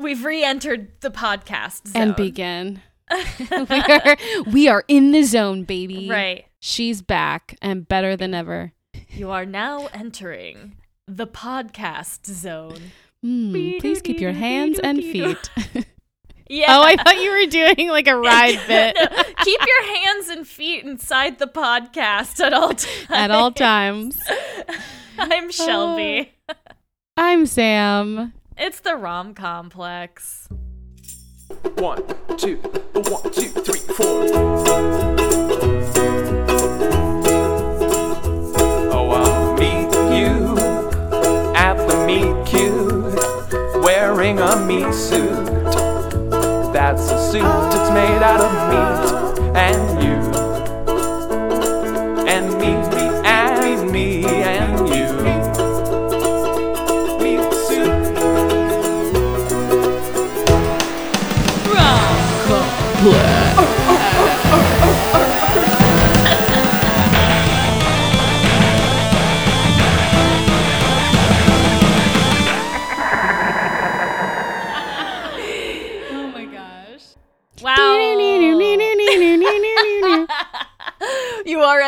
We've re-entered the podcast zone. and begin. we are we are in the zone, baby. right. She's back and better than ever. You are now entering the podcast zone. Mm, please keep your hands and feet. Yeah. oh, I thought you were doing like a ride bit No, keep your hands and feet inside the podcast at all times. at all times. I'm Shelby. I'm Sam. It's the rom complex. One, two, one, two, three, four. Oh, I'll meet you at the meet cute, wearing a meat suit. That's a suit that's made out of meat, and you,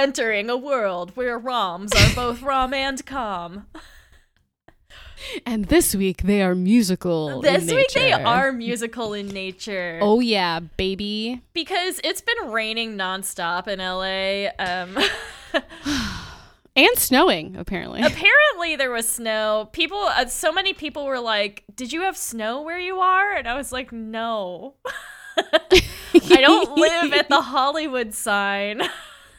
entering a world where ROMs are both ROM and COM. and this week they are musical. in This week they are musical in nature. Oh yeah, baby. Because it's been raining nonstop in LA. Um, And snowing, apparently. apparently there was snow. People, uh, so many people were like, "Did you have snow where you are?" And I was like, "No, I don't live at the Hollywood sign."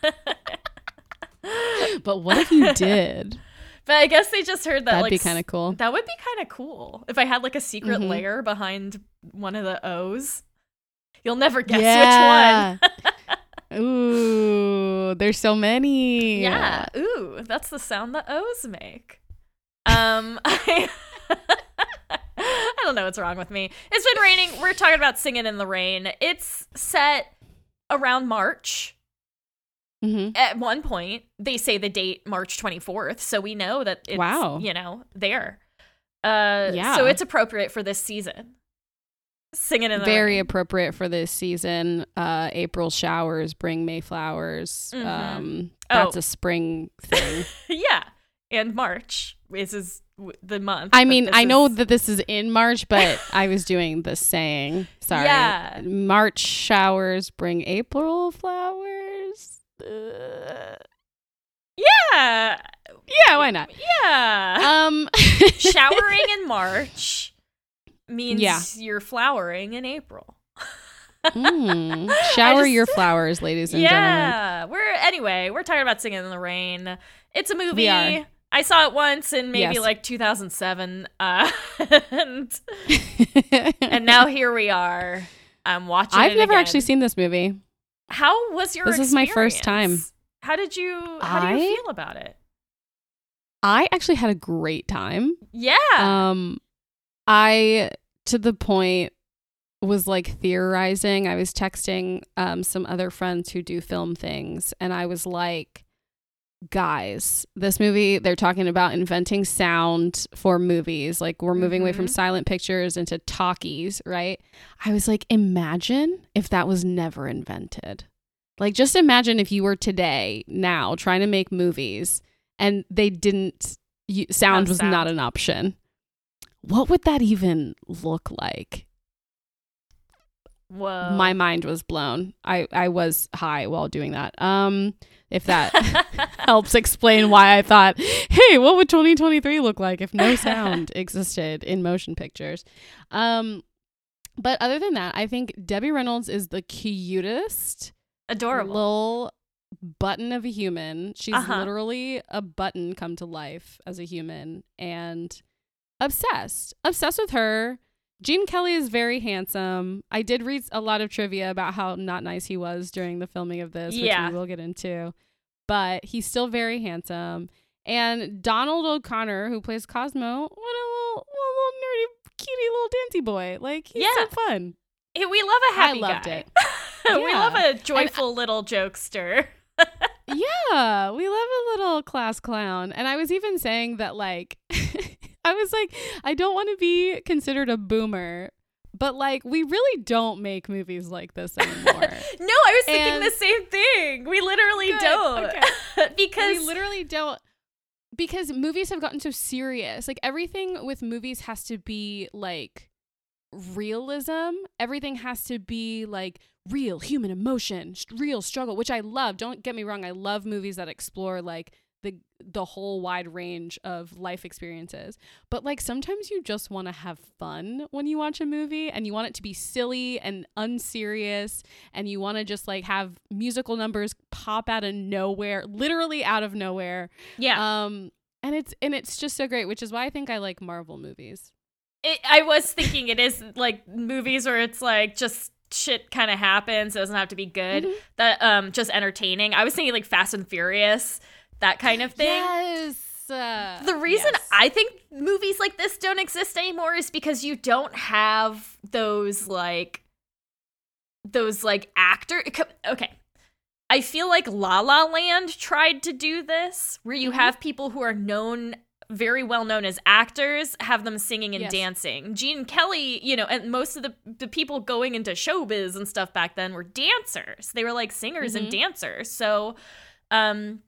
but what if you did? But I guess they just heard that. That'd like, be kind of cool. That would be kind of cool if I had like a secret Mhm. layer behind one of the O's. You'll never guess yeah. which one. Ooh, there's so many. Yeah. Ooh, that's the sound that O's make. Um, I, I don't know what's wrong with me. It's been raining. We're talking about singing in the rain. It's set around March. Hmm At one point, they say the date March 24th, so we know that it's Wow. you know there. Uh, Yeah. So it's appropriate for this season. Singing in the Very rain. appropriate for this season. Uh, April showers bring May flowers. Mhm. Um, Oh. that's a spring thing. yeah, and March is is the month. I mean, I know that this is in March, but I was doing the saying. Sorry. Yeah. March showers bring April flowers. Uh, yeah, yeah, why not? yeah. Um, Showering in March means Yeah. you're flowering in April. Mm. Shower just- your flowers, ladies and gentlemen. yeah, we're anyway. We're talking about singing in the rain. It's a movie. I saw it once in maybe Yes. like 2007, uh, and and now here we are. I'm watching. I've never again. actually seen this movie. How was your? This is my first time. How did you? How do you feel about it? I actually had a great time. Yeah. Um, I to the point was like theorizing. I was texting um some other friends who do film things, and I was like, guys, this movie they're talking about inventing sound for movies. Like we're moving away from Mhm. silent pictures into talkies, right? I was like, imagine if that was never invented. Like just imagine if you were today now trying to make movies and they didn't you, sound was not an option. What would that even look like? Whoa. My mind was blown. I I was high while doing that. Um if that helps explain why I thought, "Hey, what would 2023 look like if no sound existed in motion pictures?" Um but other than that, I think Debbie Reynolds is the cutest Adorable. little button of a human. She's Uh-huh. literally a button come to life as a human and obsessed. Obsessed with her. Gene Kelly is very handsome. I did read a lot of trivia about how not nice he was during the filming of this, which Yeah. we will get into. But he's still very handsome. And Donald O'Connor, who plays Cosmo, what a little, little nerdy, cutie little dancy boy. Like he's Yeah. so fun. Hey, we love a happy I loved guy. it. we love a uh, joyful little jokester. yeah, we love a little class clown. And I was even saying that, like, I was like, I don't want to be considered a boomer, but like we really don't make movies like this anymore. No, I was thinking the same thing. We literally Good, don't. because we literally don't because movies have gotten so serious. Like everything with movies has to be like realism. Everything has to be like real human emotion, st- real struggle, which I love. Don't get me wrong, I love movies that explore like the the whole wide range of life experiences. But like sometimes you just want to have fun when you watch a movie and you want it to be silly and unserious and you want to just like have musical numbers pop out of nowhere, literally out of nowhere. yeah. Um and it's and it's just so great, which is why I think I like Marvel movies. It, I was thinking it is like movies where it's like just shit kind of happens. It doesn't have to be good. Mhm. That um just entertaining. I was thinking like Fast and Furious, that kind of thing. Yes. uh, The reason yes. I think movies like this don't exist anymore is because you don't have those like those like actor okay. I feel like La La Land tried to do this where you Mhm. have people who are known very well known as actors have them singing and Yes. dancing. Gene Kelly, you know, and most of the the people going into showbiz and stuff back then were dancers. They were like singers and Mhm. dancers. So um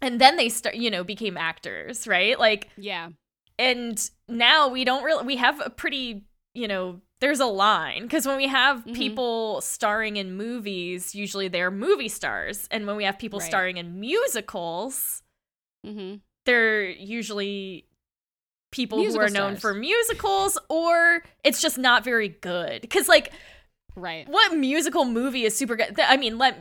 and then they start you know became actors right like yeah. and now we don't really we have a pretty you know there's a line because when we have Mhm. people starring in movies usually they're movie stars and when we have people Right. starring in musicals Mhm. they're usually people Musical who are known stars. for musicals or it's just not very good because like Right. what musical movie is super good? I mean, let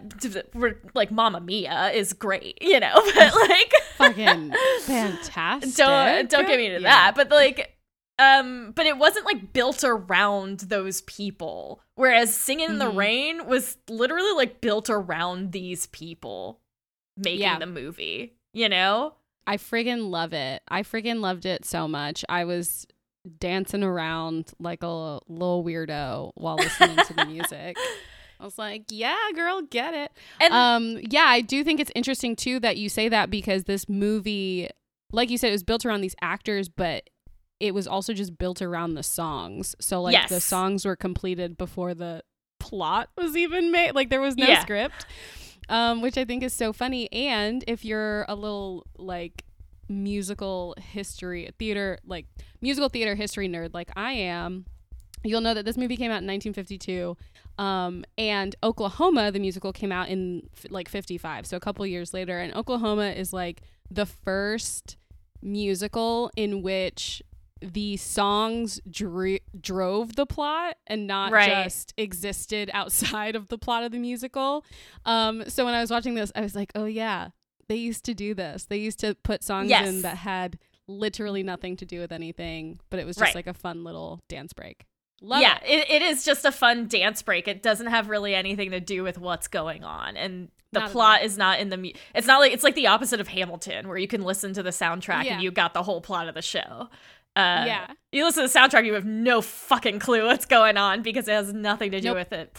like Mamma Mia is great, you know, but like Fucking fantastic. don't don't get me into Yeah. that. But like, um, but it wasn't like built around those people. Whereas Singing in the Mhm. Rain was literally like built around these people making Yeah. the movie. You know? I friggin' love it. I friggin' loved it so much. I was dancing around like a little weirdo while listening to the music. I was like, yeah, girl, get it. And Um, yeah, I do think it's interesting too that you say that because this movie, like you said, it was built around these actors, but it was also just built around the songs. So like the songs were completed before the plot was even made. Like there was no Yeah. script. Um, which I think is so funny. And if you're a little like musical history theater like musical theater history nerd like I am, you'll know that this movie came out in 1952 um, and Oklahoma, the musical, came out in f- like 55, so a couple years later. And Oklahoma is like the first musical in which the songs dr- drove the plot and not Right. just existed outside of the plot of the musical. Um, so when I was watching this, I was like, oh, yeah, they used to do this. They used to put songs Yes. in that had literally nothing to do with anything, but it was just Right. like a fun little dance break. Love yeah, it. it, it is just a fun dance break. It doesn't have really anything to do with what's going on, and the Not plot is not in the. Mu- it's not like it's like the opposite of Hamilton, where you can listen to the soundtrack Yeah. and you got the whole plot of the show. Uh, Yeah. you listen to the soundtrack, you have no fucking clue what's going on because it has nothing to do Nope. with it.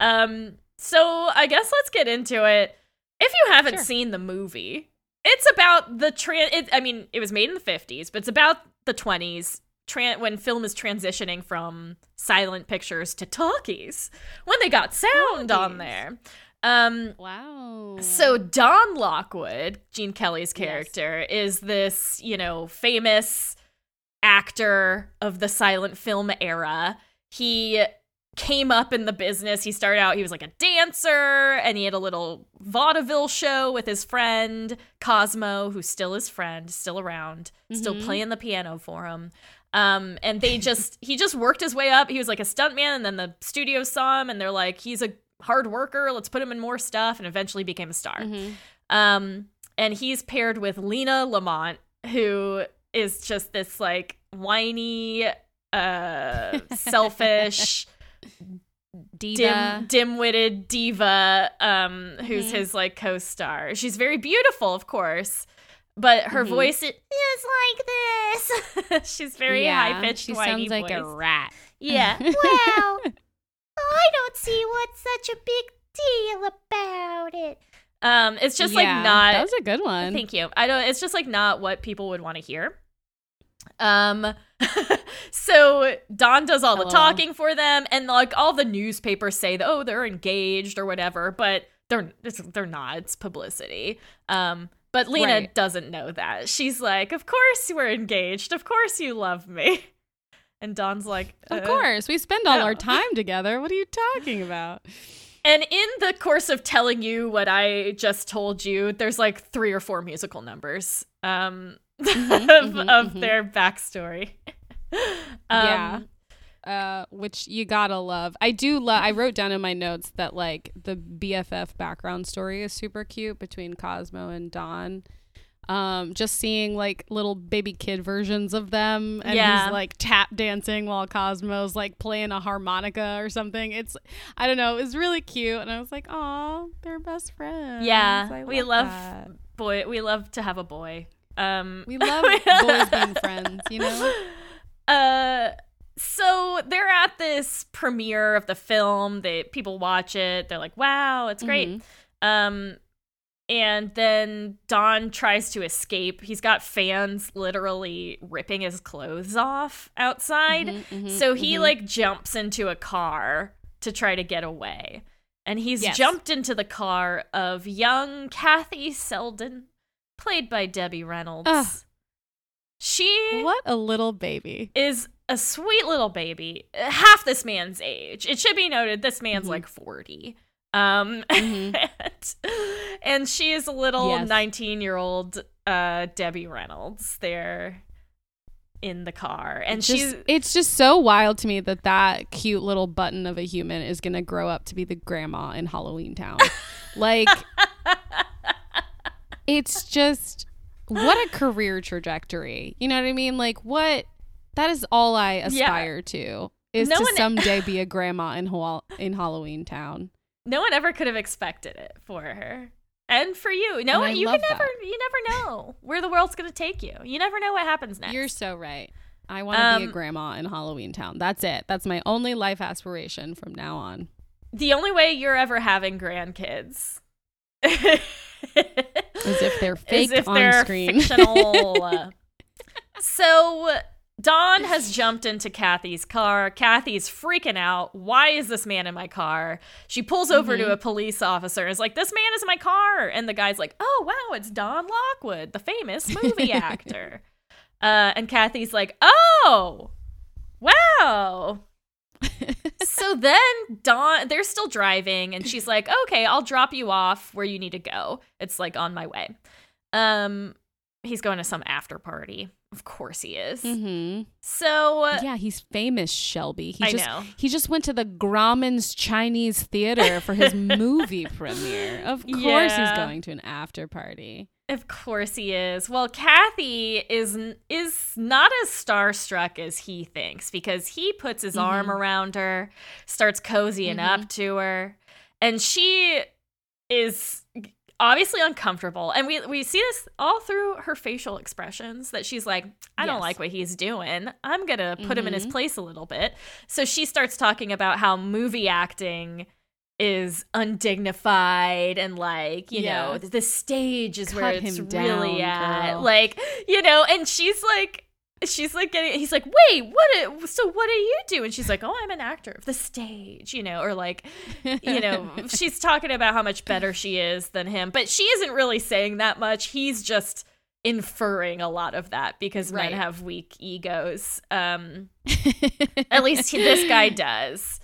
Um, so I guess let's get into it. If you haven't Sure. seen the movie, it's about the trans. It, I mean, it was made in the fifties, but it's about the twenties. Tran- when film is transitioning from silent pictures to talkies, when they got sound on there. Um, Wow. so Don Lockwood, Gene Kelly's Yes. character, is this, you know, famous actor of the silent film era. He came up in the business. He started out, he was like a dancer, and he had a little vaudeville show with his friend Cosmo, who's still his friend, still around, still Mhm. playing the piano for him. Um, and they just he just worked his way up. He was like a stuntman, and then the studio saw him and they're like, he's a hard worker, let's put him in more stuff, and eventually became a star. Mhm. Um, and he's paired with Lina Lamont, who is just this like whiny, uh, selfish, Diva. dim, dim-witted diva, um, who's Mhm. his like co-star. She's very beautiful, of course, but her Mhm. voice is like this. She's very Yeah, high-pitched, She whiny sounds like a rat. Yeah. Well, I don't see what's such a big deal about it. Um, it's just like not. That was a good one. Thank you. I don't. It's just like not what people would want to hear. Um, so Don does all the talking for them, and like all the newspapers say that oh they're engaged or whatever, but they're it's, they're not. It's publicity. Um, but Lina Right. doesn't know that. She's like, of course we're engaged. Of course you love me. And Don's like, Of "Uh, course, we spend all no. our time together. What are you talking about? And in the course of telling you what I just told you, there's like three or four musical numbers um, of, mhm, of mhm. their backstory. Yeah. Um, uh, which you gotta love. I do love. I wrote down in my notes that like the BFF background story is super cute between Cosmo and Don. Um, just seeing like little baby kid versions of them, and Yeah. he's like tap dancing while Cosmo's like playing a harmonica or something. It's I don't know. It was really cute, and I was like, oh, they're best friends. Yeah, I we love that. boy. We love to have a boy. Um, we love boys being friends. You know. Uh, so they're at this premiere of the film. They people watch it. They're like, "Wow, it's great." Mhm. Um, and then Don tries to escape. He's got fans literally ripping his clothes off outside. Mhm, mhm, so he mhm. like jumps into a car to try to get away. And he's Yes. jumped into the car of young Kathy Selden, played by Debbie Reynolds. Ugh. She What a little baby. is a sweet little baby, half this man's age. It should be noted this man's Mhm. like 40. Um Mhm. and, and she is a little Yes. 19-year-old uh Debbie Reynolds there in the car. And It's she's just, it's just so wild to me that that cute little button of a human is gonna grow up to be the grandma in Halloweentown. like, it's just what a career trajectory. You know what I mean? Like, what? That is all I aspire to is No to one- someday be a grandma in Hall- in Halloweentown. no one ever could have expected it for her. And for you. No you can never that. you never know where the world's gonna take you. You never know what happens next. You're so right. I want to be a Um, grandma in Halloweentown. That's it. That's my only life aspiration from now on. the only way you're ever having grandkids As if they're fake if on they're screen. fictional. so Don has jumped into Kathy's car. Kathy's freaking out. Why is this man in my car? She pulls over Mm-hmm. to a police officer and is like, This man is in my car. And the guy's like, Oh, wow, it's Don Lockwood, the famous movie actor. Uh, and Kathy's like, Oh, wow. So then Don, they're still driving, and she's like, "Okay, I'll drop you off where you need to go. It's like on my way." Um, he's going to some after party. Of course he is. Mm-hmm. So Yeah, he's famous, Shelby. He I just know. he just went to the Grauman's Chinese Theater for his movie premiere. Of course, Yeah. he's going to an after party. Of course he is. Well, Kathy is is not as starstruck as he thinks because he puts his arm Mhm. around her, starts cozying up to her, and she is obviously uncomfortable. And we we see this all through her facial expressions that she's like, I don't like what he's doing. I'm going to put him in his Mhm. place a little bit. So she starts talking about how movie acting is undignified and like you know the stage is where Cut it's him really at girl. like you know and she's like she's like getting he's like wait what so what do you do and she's like oh i'm an actor of the stage you know or like you know she's talking about how much better she is than him but she isn't really saying that much he's just inferring a lot of that because Right. men have weak egos um at least he, this guy does.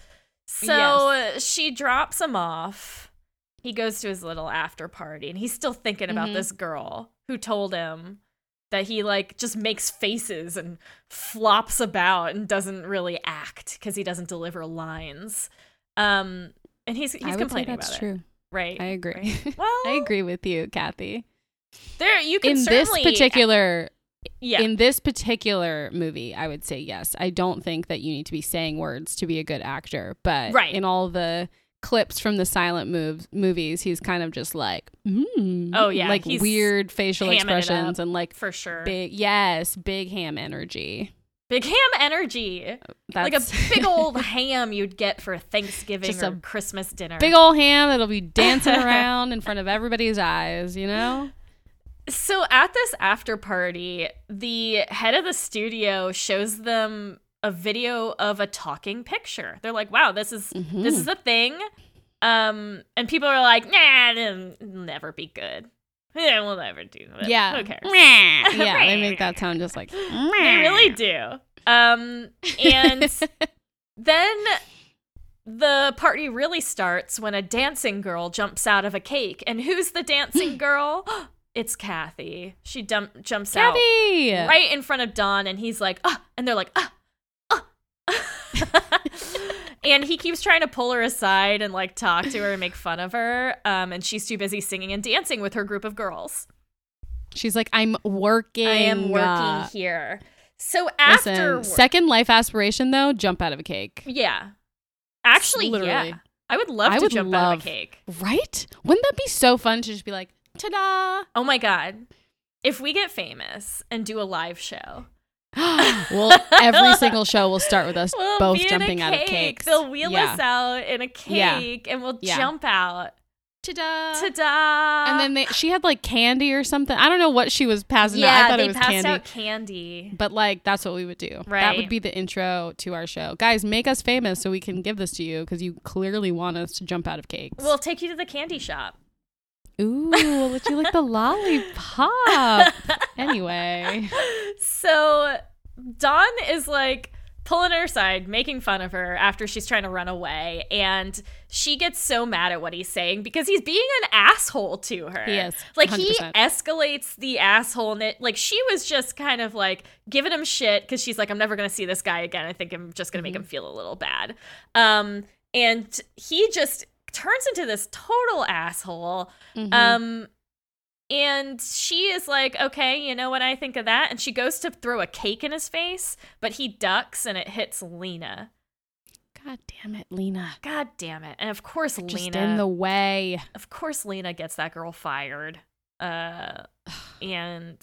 So she drops him off. He goes to his little after party and he's still thinking about Mhm. this girl who told him that he like just makes faces and flops about and doesn't really act because he doesn't deliver lines. Um and he's he's I would say complaining that's about true. it. Right. I agree. Well, I agree with you, Kathy. there you can In this particular yeah. in this particular movie, I would say yes. I don't think that you need to be saying words to be a good actor, but Right. in all the clips from the silent moves movies, he's kind of just like, mm, Oh, yeah, like weird facial expressions and like for sure. big, yes, big ham energy. Big ham energy. That's like a big old ham you'd get for Thanksgiving Just or a Christmas dinner. big old ham that'll be dancing around in front of everybody's eyes. You know, So at this after party, the head of the studio shows them a video of a talking picture. They're like, "Wow, this is Mhm. this is a thing." Um, and people are like, "Nah, it'll never be good. Yeah, we'll never do it. Yeah. who cares?" yeah, they make that sound just like They really do. Um, and then the party really starts when a dancing girl jumps out of a cake. And who's the dancing girl? It's Kathy. She dump- jumps Kathy. out right in front of Don, and he's like, ah, and they're like, ah, ah. and he keeps trying to pull her aside and like talk to her and make fun of her. Um, and she's too busy singing and dancing with her group of girls. She's like, I'm working. I am working uh, here. So Listen, after second life aspiration though, jump out of a cake. Yeah. Actually, Literally. yeah. I would love I to would jump out of love- a cake. Right? Wouldn't that be so fun to just be like, ta-da? Oh my god. If we get famous and do a live show, well, every single show will start with us we'll both jumping out of cake. cakes. They'll wheel Yeah. us out in a Yeah. cake and we'll Yeah. jump out. Ta-da. Ta-da! and then they, she had like candy or something. I don't know what she was passing out. yeah, I thought they it was passed candy. out candy. But like that's what we would do. Right. That would be the intro to our show. Guys, make us famous so we can give this to you because you clearly want us to jump out of cakes. We'll take you to the candy shop. Ooh, let you lick the lollipop. anyway. So Don is like pulling her aside, making fun of her after she's trying to run away, and she gets so mad at what he's saying because he's being an asshole to her. He is, Like he 100%. escalates the assholeness. Like she was just kind of like giving him shit because she's like, I'm never gonna see this guy again. I think I'm just gonna make Mm-hmm. him feel a little bad. Um, and he just turns into this total asshole. Mhm. Um, and she is like, okay, you know what I think of that? And she goes to throw a cake in his face, but he ducks and it hits Lina. God damn it, Lina. God damn it. And of course, Just Lina, in the way. of course, Lina gets that girl fired. Uh, and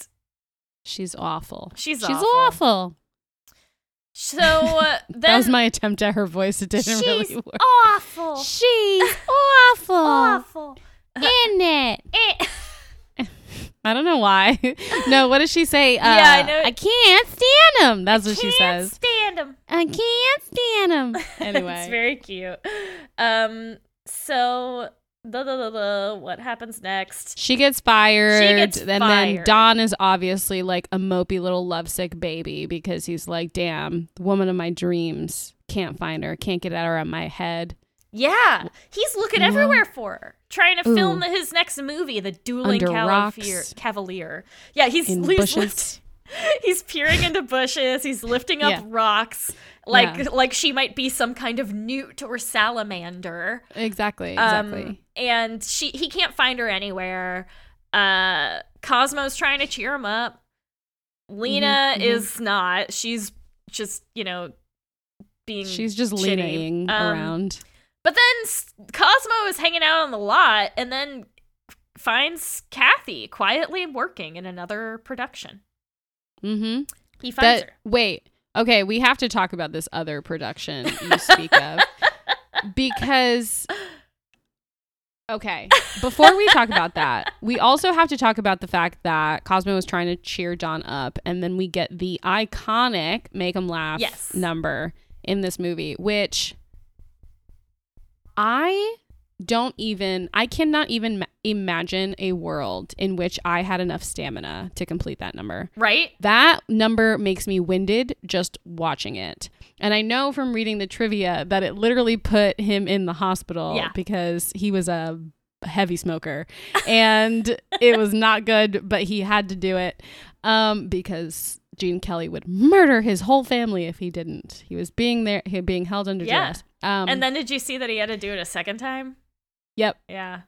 She's awful. She's She's awful. awful. So uh, then that was my attempt at her voice. It didn't she's really work. awful. She's awful. Awful. In it. Eh. I don't know why. no, what does she say? Uh, Yeah, I know. I can't stand him. That's what she Can't says. stand him. I can't stand him. Anyway. it's very cute. Um, so what happens next? She gets fired. She gets and then. Don is obviously like a mopey little lovesick baby because he's like, damn, the woman of my dreams. Can't find her. Can't get at her out of my head. Yeah, he's looking Well- everywhere for her, trying to Ooh. film his next movie, The Dueling Cavalier. Cavalier. Yeah, he's he's, bushes. he's peering into bushes. He's lifting up Yeah. rocks, like Yeah. like she might be some kind of newt or salamander. Exactly. Um, Exactly. and she he can't find her anywhere. Uh, Cosmo's trying to cheer him up. Lina mhm. is not. She's just you know being. She's just leaning Um, around. But then Cosmo is hanging out on the lot and then finds Kathy quietly working in another production. Mm-hmm. He finds That her. wait. Okay, we have to talk about this other production you speak of because okay, before we talk about that, we also have to talk about the fact that Cosmo was trying to cheer John up and then we get the iconic make him laugh Yes. number in this movie which I don't even I cannot even ma- imagine a world in which I had enough stamina to complete that number. Right? That number makes me winded just watching it. And I know from reading the trivia that it literally put him in the hospital Yeah. because he was a heavy smoker and it was not good, but he had to do it um, because Gene Kelly would murder his whole family if he didn't. He was being there, he being held under Yeah. duress. Um, and then did you see that he had to do it a second time? Yep, Yeah.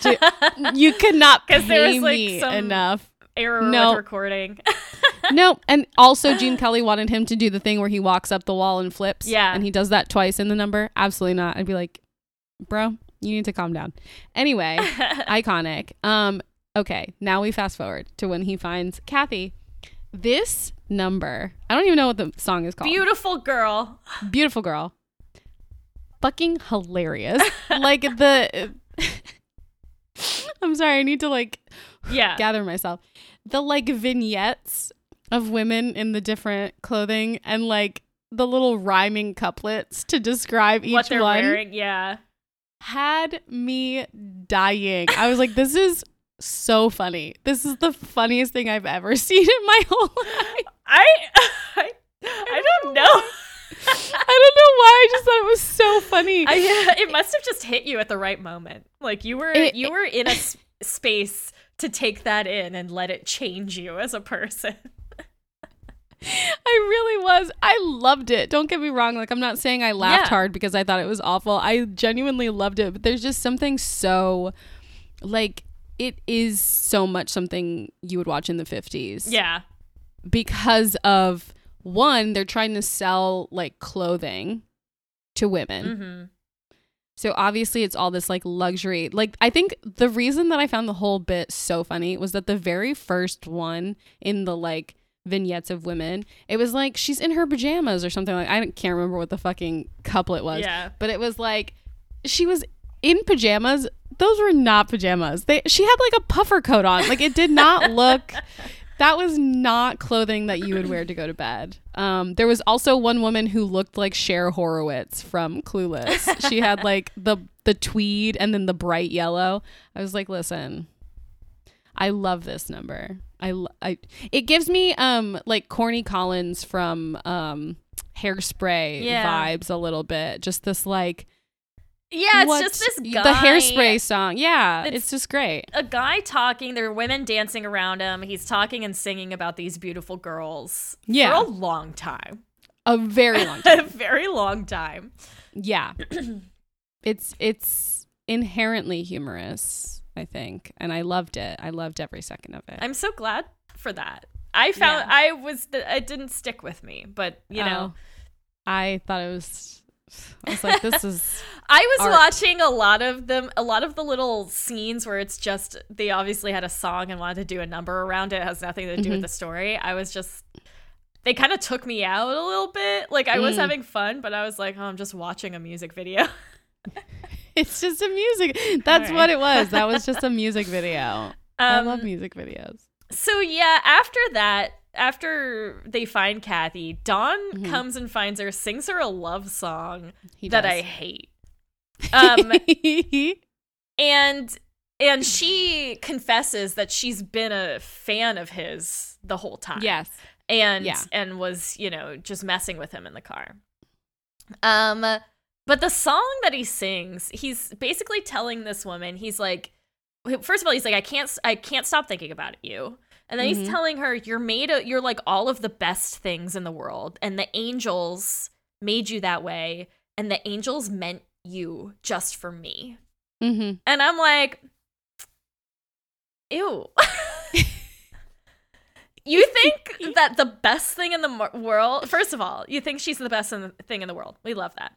Ju- you could not pay there was, like, me some- enough. Error No. with recording. no, and also Gene Kelly wanted him to do the thing where he walks up the wall and flips. Yeah. And he does that twice in the number. Absolutely not. I'd be like, bro, you need to calm down. Anyway, iconic. Um, okay, now we fast forward to when he finds Kathy. This number, I don't even know what the song is called. Beautiful girl. Beautiful girl. Fucking hilarious. like the I'm sorry. I need to like Yeah. gather myself. The like vignettes of women in the different clothing and like the little rhyming couplets to describe each what they're one wearing. Yeah. had me dying. I was like, this is so funny. This is the funniest thing I've ever seen in my whole life. I I, I don't know. I don't know why. I just thought it was so funny. I, it must have just hit you at the right moment. Like you were It- you were in a s- space to take that in and let it change you as a person. I really was. I loved it. Don't get me wrong. Like, I'm not saying I laughed Yeah. hard because I thought it was awful. I genuinely loved it. But there's just something so, like, it is so much something you would watch in the 50s. Yeah. Because of one, they're trying to sell, like, clothing to women. hmm So obviously it's all this like luxury. Like I think the reason that I found the whole bit so funny was that the very first one in the like vignettes of women, it was like she's in her pajamas or something like I can't remember what the fucking couplet was. Yeah. But it was like she was in pajamas. Those were not pajamas. They she had like a puffer coat on. Like it did not look that was not clothing that you would wear to go to bed. Um, there was also one woman who looked like Cher Horowitz from Clueless. She had like the the tweed and then the bright yellow. I was like, listen, I love this number. I, I it gives me um like Corny Collins from um Hairspray Yeah. vibes a little bit. Just this like Yeah, it's what- just this guy. the Hairspray song. Yeah, It's- it's just great. A guy talking. There are women dancing around him. He's talking and singing about these beautiful girls Yeah. for a long time. A very long time. a very long time. Yeah. it's it's inherently humorous, I think. And I loved it. I loved every second of it. I'm so glad for that. I found Yeah. I was it didn't stick with me, but you know, Oh. I thought it was I was like, this is I was art. watching a lot of them, a lot of the little scenes where it's just they obviously had a song and wanted to do a number around it. it has nothing to do with Mhm. the story. I was just they kind of took me out a little bit. Like I was Mm. having fun, but I was like, oh, I'm just watching a music video. it's just a music. That's Alright. what it was. That was just a music video. I Um, love music videos. So yeah, after that, after they find Kathy, Don Mhm. comes and finds her, sings her a love song He that does. I hate. Um, and and she confesses that she's been a fan of his the whole time. yes. And Yeah. and was, you know, just messing with him in the car. Um but the song that he sings, he's basically telling this woman, he's like first of all, he's like I can't I can't stop thinking about you. And then Mhm. he's telling her you're made of you're like all of the best things in the world and the angels made you that way and the angels meant you just for me. hmm And I'm like, ew. you think that the best thing in the world, first of all, you think she's the best in thing in the world. We love that.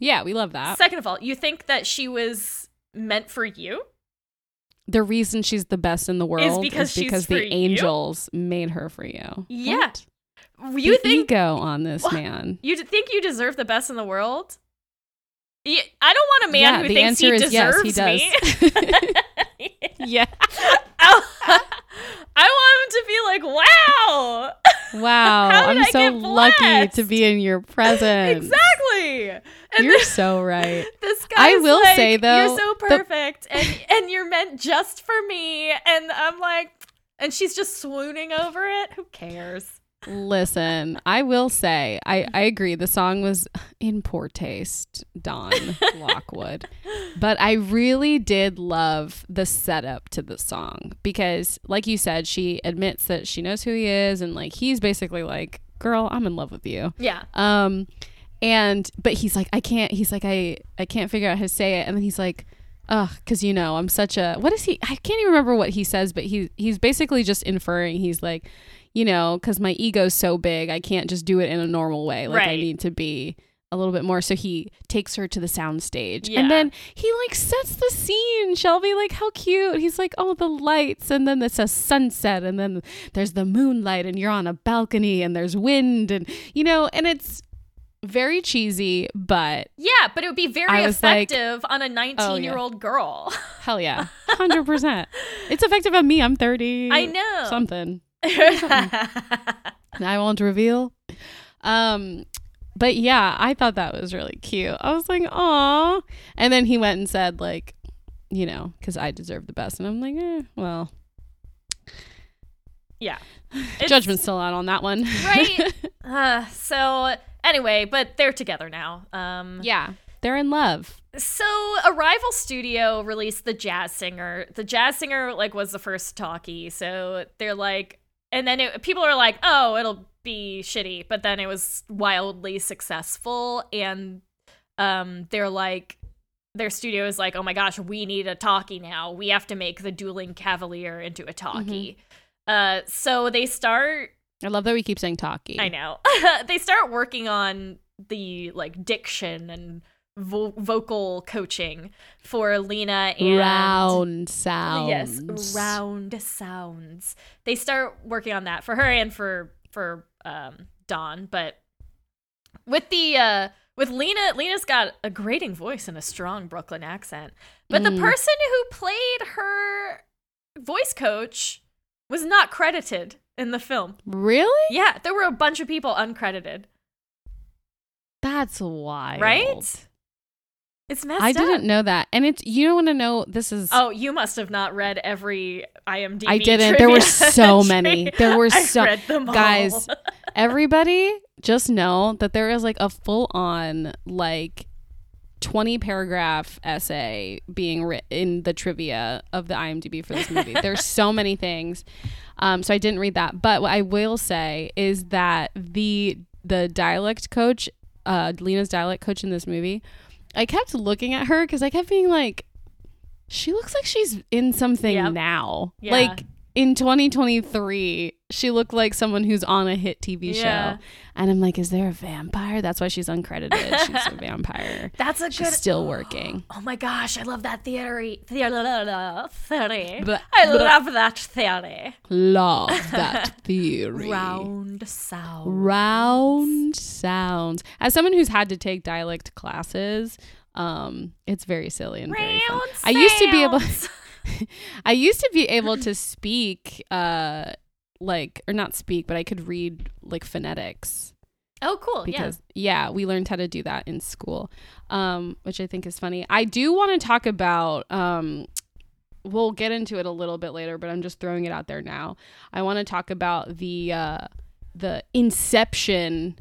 Yeah, we love that. Second of all, you think that she was meant for you? The reason she's the best in the world is because is she's because for the you? angels made her for you. Yeah. What? You the think ego on this What? man. you think you deserve the best in the world? Yeah, I don't want a man Yeah, who the thinks he answer is yes, deserves he does. me. Yeah. Oh, I want him to be like, wow. Wow. I'm I so lucky to be in your presence. Exactly. And You're this, so right. this guy I will like, say, though, you're so the- perfect and and you're meant just for me. And I'm like, and she's just swooning over it. Who cares? Listen, I will say, I, I agree. The song was in poor taste, Don Lockwood. But I really did love the setup to the song because, like you said, she admits that she knows who he is. And, like, he's basically like, girl, I'm in love with you. Yeah. Um, and but he's like, I can't. He's like, I I can't figure out how to say it. And then he's like, ugh, because you know, I'm such a. What is he? I can't even remember what he says, but he he's basically just inferring. He's like, you know, because my ego's so big, I can't just do it in a normal way. Like I need to be a little bit more. So he takes her to the sound stage, Yeah. and then he like sets the scene. Shelby, like how cute. He's like, oh, the lights, and then it's a sunset, and then there's the moonlight, and you're on a balcony, and there's wind, and you know, and it's very cheesy, but Yeah, but it would be very was like- oh, effective on a 19 year old girl. hell yeah, hundred percent. It's effective on me. I'm thirty. I know. something. I won't reveal. Um, but yeah, I thought that was really cute. I was like, "Aw," and then he went and said, like, you know, because I deserve the best, and I'm like, eh, well, yeah. Judgment's still out on that one, Right? Uh, so, anyway, but they're together now. Um, yeah, they're in love. So, Arrival Studio released the Jazz Singer. The Jazz Singer like was the first talkie. So they're like, and then it, people are like, "Oh, it'll be shitty," but then it was wildly successful, and um, they're like, their studio is like, "Oh my gosh, we need a talkie now. We have to make the Dueling Cavalier into a talkie." Uh, so they start I love that we keep saying talkie. I know. they start working on the like diction and vo- vocal coaching for Lina and Round sounds. Yes, round sounds. They start working on that for her and for for um Don, but with the uh with Lina, Lina's got a grating voice and a strong Brooklyn accent. But the Mm. person who played her voice coach was not credited in the film. Really? Yeah, there were a bunch of people uncredited. That's wild. Right? It's messed I up. didn't know that. And it's you don't want to know this is Oh, you must have not read every IMDb. I didn't. There were so many. There were so- read them all. guys everybody just know that there is like a full on like 20 paragraph essay being written in the trivia of the IMDb for this movie. There's so many things. Um, so I didn't read that. But what I will say is that the the dialect coach, uh, Lina's dialect coach in this movie, I kept looking at her because I kept being like, she looks like she's in something Yep. now. Yeah. Like in 2023, she looked like someone who's on a hit TV Yeah. show. And I'm like, is there a vampire? That's why she's uncredited. she's a vampire. That's a She's good. still working. Oh my gosh, I love that theory. Theory. theory. Blah, I blah. love that theory. Love that theory. Round sound. Round sounds. As someone who's had to take dialect classes, um, it's very silly and very fun. Round I used to be able. I used to be able to speak uh like or not speak, but I could read like phonetics Oh, cool. because yeah. we learned how to do that in school. Um which I think is funny. I do want to talk about um we'll get into it a little bit later, but I'm just throwing it out there now. I want to talk about the uh the inception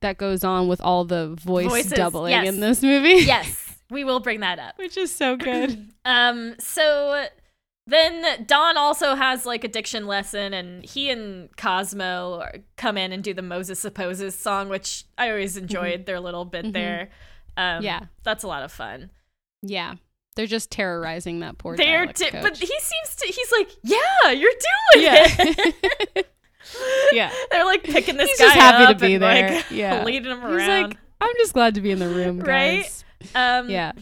that goes on with all the voice Voices, doubling yes. in this movie. Yes, we will bring that up. which is so good. Um, so then Don also has like a diction lesson, and he and Cosmo are- come in and do the Moses Supposes song, which I always enjoyed their little bit there. Um, Yeah. that's a lot of fun. yeah. They're just terrorizing that poor They're, di- but he seems to. He's like, yeah, you're doing Yeah. it. yeah. They're like picking this He's guy just happy to up be and there. like Yeah. leading him He's around. like, I'm just glad to be in the room, Right? Um, Yeah.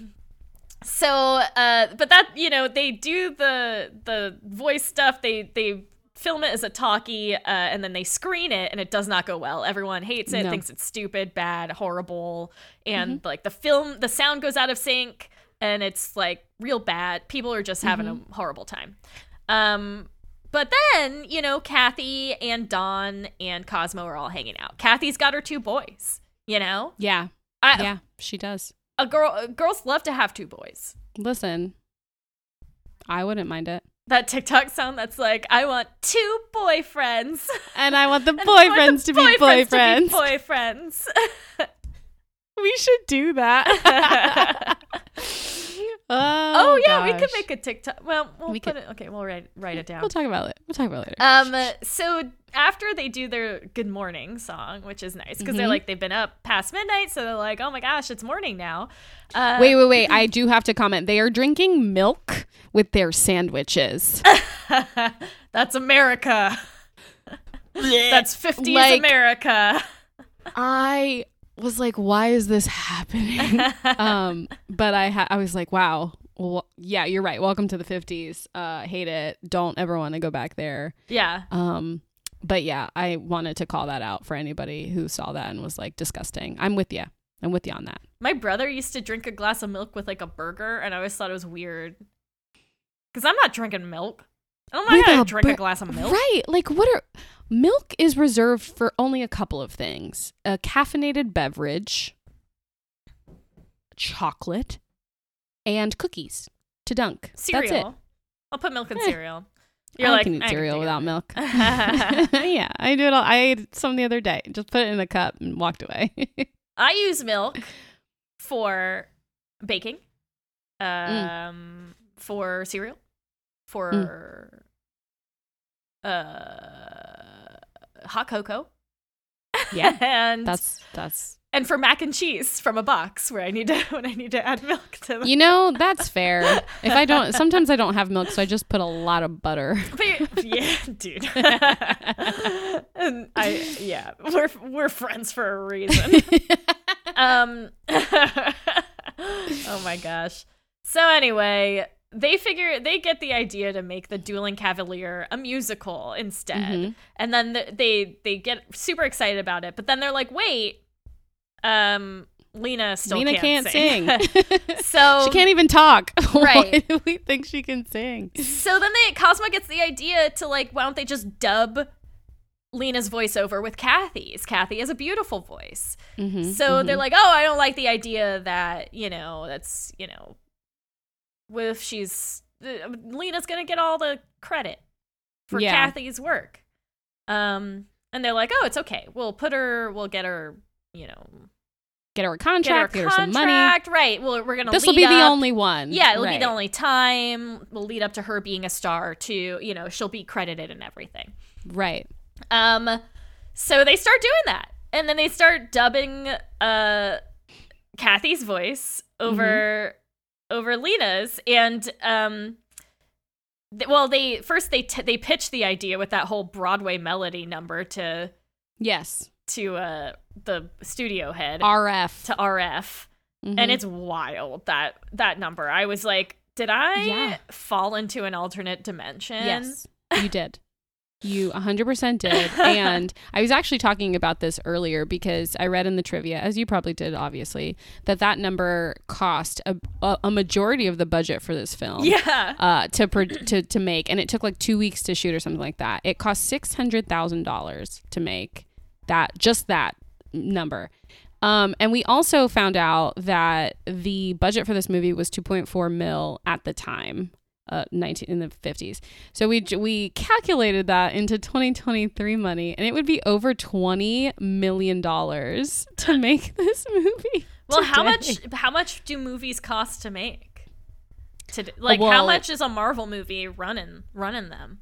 So, uh, but that you know they do the the voice stuff. They they film it as a talkie, uh, and then they screen it, and it does not go well. Everyone hates it, No. thinks it's stupid, bad, horrible, and like the film, the sound goes out of sync, and it's like real bad. People are just having a horrible time. Um, but then you know Kathy and Don and Cosmo are all hanging out. Kathy's got her two boys. You know, Yeah. I, Yeah. She does. A girl. Girls love to have two boys. Listen, I wouldn't mind it. that TikTok sound that's like, I want two boyfriends. And I want the I want boyfriends the to be boyfriends. boyfriends. we should do that. oh, oh yeah, we could make a TikTok. Well, we'll We put could- it. Okay, we'll write write it down. We'll talk about it. We'll talk about it later. Um. So after they do their good morning song, which is nice because they're Mhm. like they've been up past midnight, so they're like, oh my gosh, it's morning now. Uh, wait, wait, wait. I do have to comment. They are drinking milk with their sandwiches. that's America. that's 50s Like- America. I was like, why is this happening? um, but I ha- I was like, wow. Well, yeah, you're right. Welcome to the 50s. Uh, hate it. Don't ever want to go back there. yeah. Um, but yeah, I wanted to call that out for anybody who saw that and was like disgusting. I'm with you. I'm with you on that. My brother used to drink a glass of milk with like a burger, and I always thought it was weird. Because I'm not drinking milk. I'm not gonna a drink a glass of milk. Right. Like what are milk is reserved for only a couple of things. A caffeinated beverage, chocolate, and cookies to dunk. Cereal. That's it. I'll put milk in Eh. cereal. You're I can eat cereal without it." milk. yeah, I do it all. I ate some the other day. Just put it in a cup and walked away. I use milk for baking, Mm. um, for cereal, for uh, hot cocoa. Yeah, and that's that's and for mac and cheese from a box where I need to when I need to add milk to the you know that's fair. If I don't, sometimes I don't have milk, so I just put a lot of butter. But yeah, dude. and I yeah, we're we're friends for a reason. um Oh my gosh. So anyway, they figure they get the idea to make the Dueling Cavalier a musical instead. Mhm. And then th- they they get super excited about it, but then they're like, "Wait, um Lina still Lina can't, can't sing." sing. so she can't even talk. Why Right. do we think she can sing? So then they Cosmo gets the idea to like, why don't they just dub Lina's voiceover with Kathy's? Kathy has a beautiful voice. Mhm, So mhm. they're like, oh, I don't like the idea that, you know, that's, you know, if she's uh, Lina's gonna get all the credit for Yeah. Kathy's work. Um and they're like, oh, it's okay. We'll put her we'll get her, you know, get her a get her a contract, get her, some money. Right. Well, we're gonna This will be the only one. yeah, it'll be the only time. We'll lead up to her being a star too. You know, she'll be credited and everything. Right. Um, so they start doing that, and then they start dubbing uh Kathy's voice over over Lina's, and um. th- Well, they first they t- they pitched the idea with that whole Broadway melody number to Yes. to uh the studio head RF. to RF, and Mhm. it's wild that that number. I was like, did I Yeah. fall into an alternate dimension? Yes, you did. You 100% did. and I was actually talking about this earlier because I read in the trivia, as you probably did, obviously, that that number cost a, a, a majority of the budget for this film. Yeah. Uh, to, pro- to to make, and it took like two weeks to shoot or something like that. It cost six hundred thousand dollars to make that just that number. Um, and we also found out that the budget for this movie was 2.4 mil at the time, uh, 19 in the 50s. So we we calculated that into 2023 money, and it would be over 20 million dollars to make this movie. Well, how much how much do movies cost to make? To like how much is a Marvel movie running running them?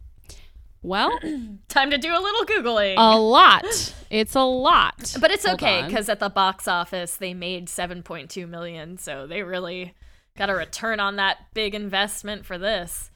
Well, Time to do a little googling. a lot. It's a lot. but it's Hold okay because at the box office they made 7.2 million, so they really got a return on that big investment for this.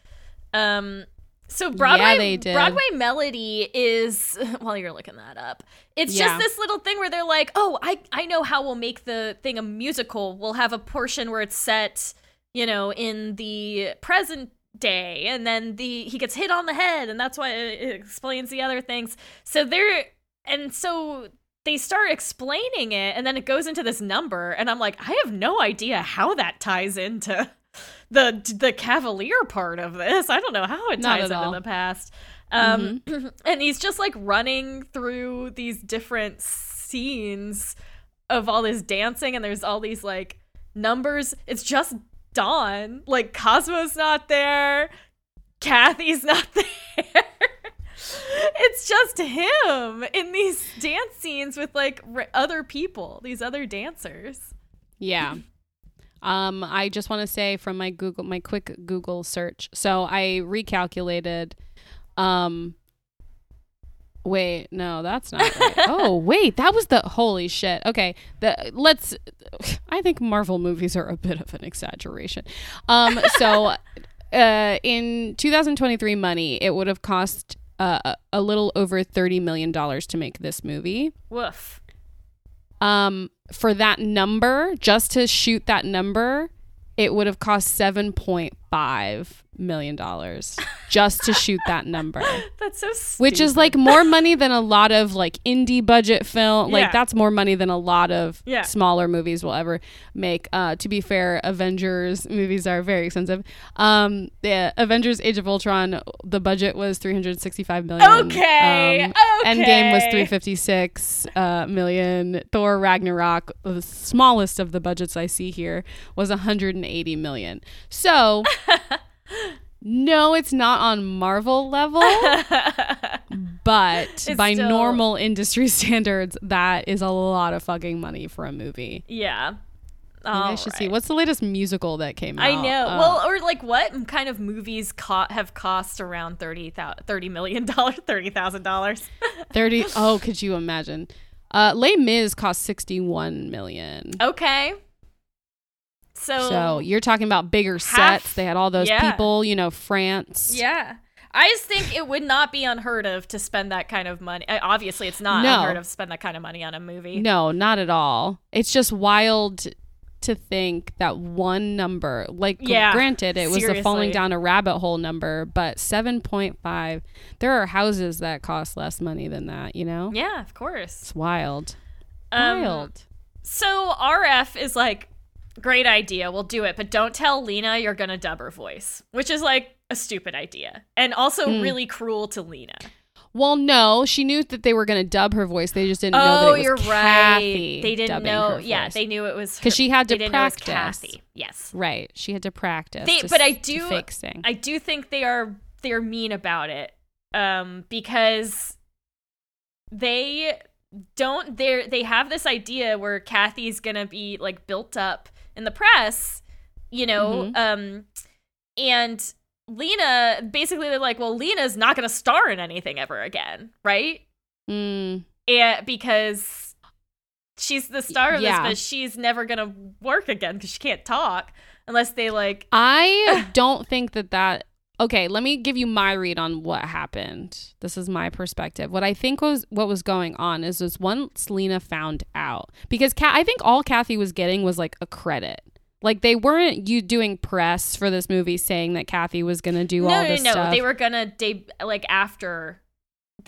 Um, so Broadway, did. Broadway Melody is while you're looking that up, it's Yeah. just this little thing where they're like, oh, I I know how we'll make the thing a musical. We'll have a portion where it's set, you know, in the present day, and then the he gets hit on the head, and that's why it, it explains the other things. So they're and so they start explaining it and then it goes into this number and i'm like i have no idea how that ties into the the cavalier part of this. I don't know how it ties into all. the past. Um and he's just like running through these different scenes of all this dancing and there's all these like numbers. It's just don. Like cosmo's not there. Kathy's not there it's just him in these dance scenes with like r- other people, these other dancers. Yeah. Um, I just want to say from my Google, my quick Google search. So I recalculated. Um, wait, no, that's not right. oh, wait, that was the holy shit. Okay, the let's. I think Marvel movies are a bit of an exaggeration. Um, so. Uh, in 2023 money, it would have cost uh, a- little over 30 million dollars to make this movie. Woof. Um, for that number, just to shoot that number, it would have cost seven point five million dollars just to shoot that number. That's so stupid. Which is like more money than a lot of like indie budget film. Like Yeah. that's more money than a lot of Yeah. smaller movies will ever make. Uh, to be fair, Avengers movies are very expensive. Um, the Avengers: Age of Ultron, the budget was three hundred sixty-five million. Okay, Um, Endgame was okay. 356 uh, million. Thor Ragnarok, the smallest of the budgets I see here, was 180 million. So, no, it's not on Marvel level, but It's by still- normal industry standards, that is a lot of fucking money for a movie. yeah. I should see. What's the latest musical that came out? I know. Uh, well, or like what kind of movies co- have cost around thirty thousand, thirty million dollars, thirty thousand dollars? 30. Oh, could you imagine? Uh, Les Mis cost 61 million. Okay. So, So you're talking about bigger half- sets. They had all those yeah. people, you know, France. yeah. I just think it would not be unheard of to spend that kind of money. uh, Obviously, it's not No. unheard of to spend that kind of money on a movie. No, not at all. It's just wild to think that one number, like Yeah, granted, it was a falling down a rabbit hole number, but 7.5. There are houses that cost less money than that, you know? Yeah, of course. It's wild. Um, wild. So RF is like, great idea, we'll do it, but don't tell Lina you're gonna dub her voice, which is like a stupid idea and also Mm. really cruel to Lina. Well, no, she knew that they were going to dub her voice. They just didn't know that Oh, it was you're Kathy right. They didn't know. Yeah, they knew it was because she had to they didn't know it was practice. Kathy. Yes, Right. She had to practice. They- to but I to do- fake sing. I do think they are they're mean about it, um, because they don't. They they have this idea where Kathy's gonna be like built up in the press, you know, Mhm. um, and Lina basically they're like, well, Lina's not gonna star in anything ever again, right? Mm. and because she's the star of yeah. this, but she's never gonna work again because she can't talk unless they like. I don't think that that. Okay, let me give you my read on what happened. This is my perspective. What I think was what was going on is was once Lina found out because Ka- I think all Kathy was getting was like a credit. Like they weren't you doing press for this movie saying that Kathy was gonna do No, all no, this no. stuff. They were gonna deb like after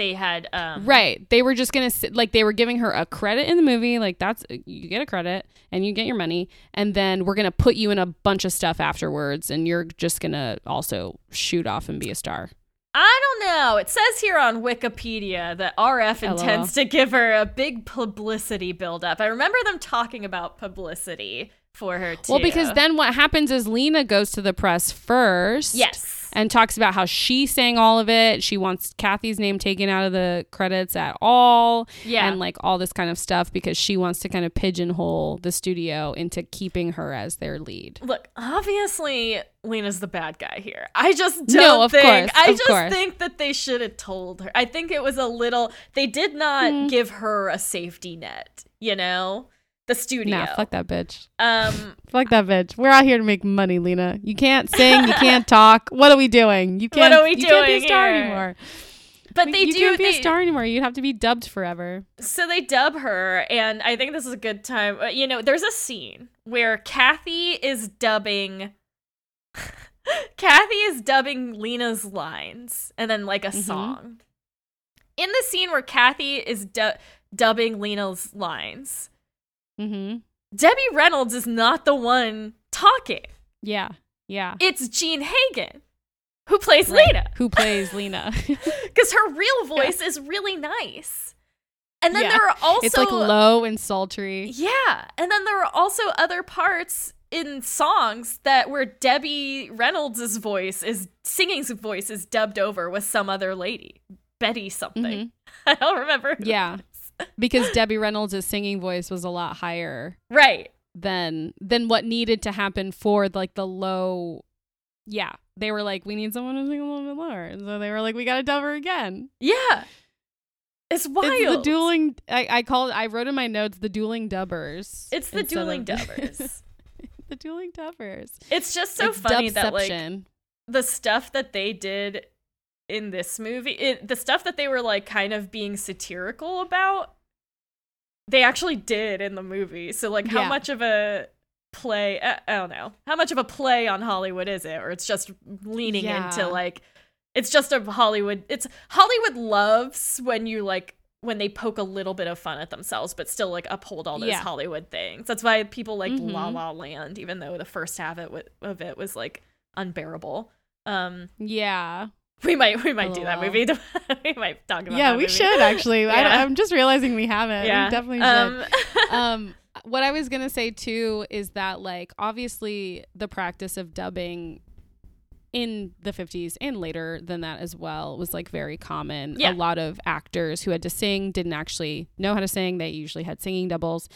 they had um Right. They were just going to like they were giving her a credit in the movie, like that's you get a credit and you get your money and then we're going to put you in a bunch of stuff afterwards and you're just going to also shoot off and be a star. I don't know. It says here on Wikipedia that RF LOL. intends to give her a big publicity buildup. I remember them talking about publicity for her too. Well, because then what happens is Lina goes to the press first. yes, And talks about how she sang all of it. She wants Kathy's name taken out of the credits at all. yeah, And like all this kind of stuff because she wants to kind of pigeonhole the studio into keeping her as their lead. Look, obviously Lina's the bad guy here. I just don't No, of think course, I of just course. think that they should have told her. I think it was a little they did not Hmm. give her a safety net, you know? The studio. Nah, fuck that bitch. Um Fuck that bitch. We're out here to make money, Lina. You can't sing. You can't talk. What are we doing? You can't. What are we you can't be a doing star here? anymore. but We- they you do can't be they, a star anymore. You'd have to be dubbed forever. so they dub her and i think this is a good time you know there's a scene where kathy is dubbing kathy is dubbing lina's lines and then like a Mhm. song in the scene where kathy is du- dubbing lina's lines Mm-hmm. debbie reynolds is not the one talking Yeah. Yeah. it's jean hagen who plays Right. lina Who plays Lina? because her real voice is really nice and then Yeah. there are also it's like low and sultry. Yeah, and then there are also other parts in songs that where Debbie Reynolds' voice is singing's voice is dubbed over with some other lady, Betty something. Mhm. I don't remember. Yeah. Because Debbie Reynolds' singing voice was a lot higher right. than than what needed to happen for like the low. Yeah, they were like, we need someone to sing a little bit lower, and so they were like, we got to dub her again. Yeah, it's wild. It's the dueling. I, I called. I wrote in my notes the dueling dubbers. It's the dueling of- dubbers. the dueling dubbers. it's just so It's funny that like the stuff that they did in this movie, it, the stuff that they were like kind of being satirical about, they actually did in the movie. So like, how Yeah. much of a play I, I don't know how much of a play on hollywood is it or it's just leaning Yeah. into like it's just a hollywood it's hollywood loves when you like when they poke a little bit of fun at themselves but still like uphold all those Yeah. hollywood things that's why people like la Mhm. la land even though the first half of it, of it was like unbearable um Yeah. We might we might do that movie we might talk about that. Yeah, we movie. should actually. I, Yeah. I'm just realizing we haven't. yeah We definitely should. um, um what i was gonna say too is that like obviously the practice of dubbing in the 50s and later than that as well was like very common Yeah. a lot of actors who had to sing didn't actually know how to sing they usually had singing doubles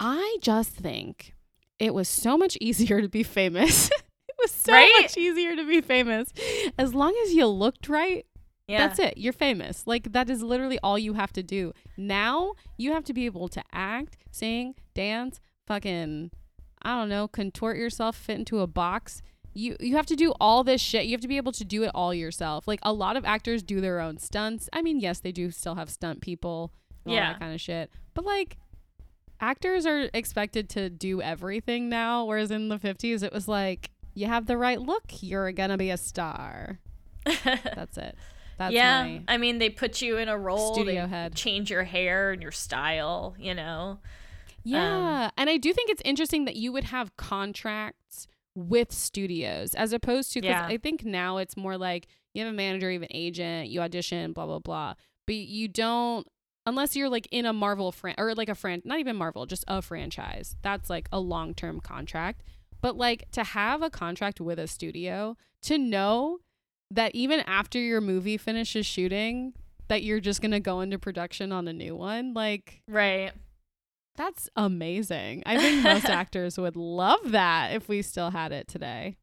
i just think it was so much easier to be famous was so Right? much easier to be famous as long as you looked right yeah that's it. You're famous. Like that is literally all you have to do. Now you have to be able to act, sing, dance, fucking I don't know, contort yourself, fit into a box. You you have to do all this shit. You have to be able to do it all yourself. Like a lot of actors do their own stunts. I mean, yes, they do still have stunt people, all Yeah. that kind of shit. But like actors are expected to do everything now, whereas in the 50s it was like you have the right look, you're gonna be a star. That's it. That's yeah, I mean, they put you in a role. studio they head. change your hair and your style. You know. Yeah. Um, and I do think it's interesting that you would have contracts with studios as opposed to, because Yeah. I think now it's more like you have a manager, you have an agent, you audition, blah, blah, blah. But you don't, unless you're like in a Marvel fran or like a fran, not even Marvel, just a franchise. That's like a long term contract. But like to have a contract with a studio, to know that even after your movie finishes shooting, that you're just going to go into production on a new one, like Right. that's amazing. I think most actors would love that if we still had it today.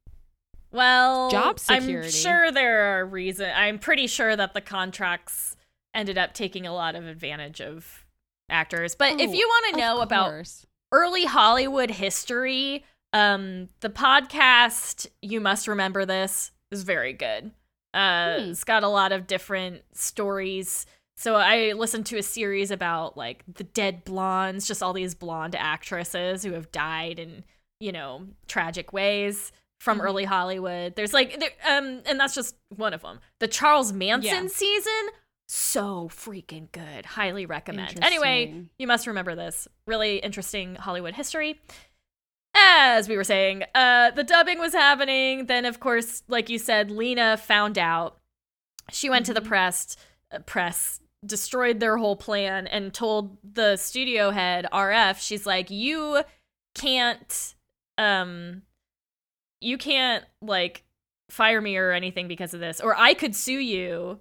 Well, Job security. I'm sure there are reasons. I'm pretty sure that the contracts ended up taking a lot of advantage of actors. But if Oh, you want to know about early Hollywood history, um, the podcast "You Must Remember This" is very good. Uh, Hmm. It's got a lot of different stories. So I listened to a series about like the dead blondes, just all these blonde actresses who have died in you know tragic ways from Mhm. early Hollywood. There's like, there, um, and that's just one of them. The Charles Manson Yeah. season, so freaking good. Highly recommend. Anyway, you must remember this. Really interesting Hollywood history. As we were saying, uh, the dubbing was happening. Then, of course, like you said, Lina found out. She went to the Mhm. press, uh, press, destroyed their whole plan, and told the studio head RF, she's like, "You can't, um, you can't like fire me or anything because of this, or I could sue you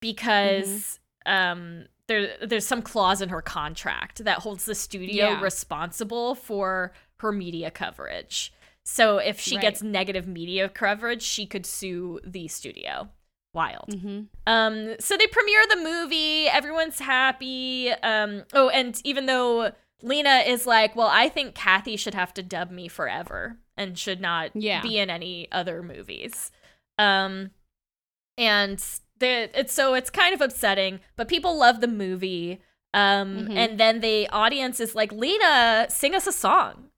because um there there's some clause in her contract that holds the studio Yeah. responsible for her media coverage. So if she Right. gets negative media coverage, she could sue the studio. Wild. Mhm. Um, so they premiere the movie. Everyone's happy. Um, oh, and even though Lina is like, well, I think Kathy should have to dub me forever and should not Yeah. be in any other movies. Um, and the it's so it's kind of upsetting, but people love the movie. Um, Mhm. and then the audience is like, Lina, sing us a song.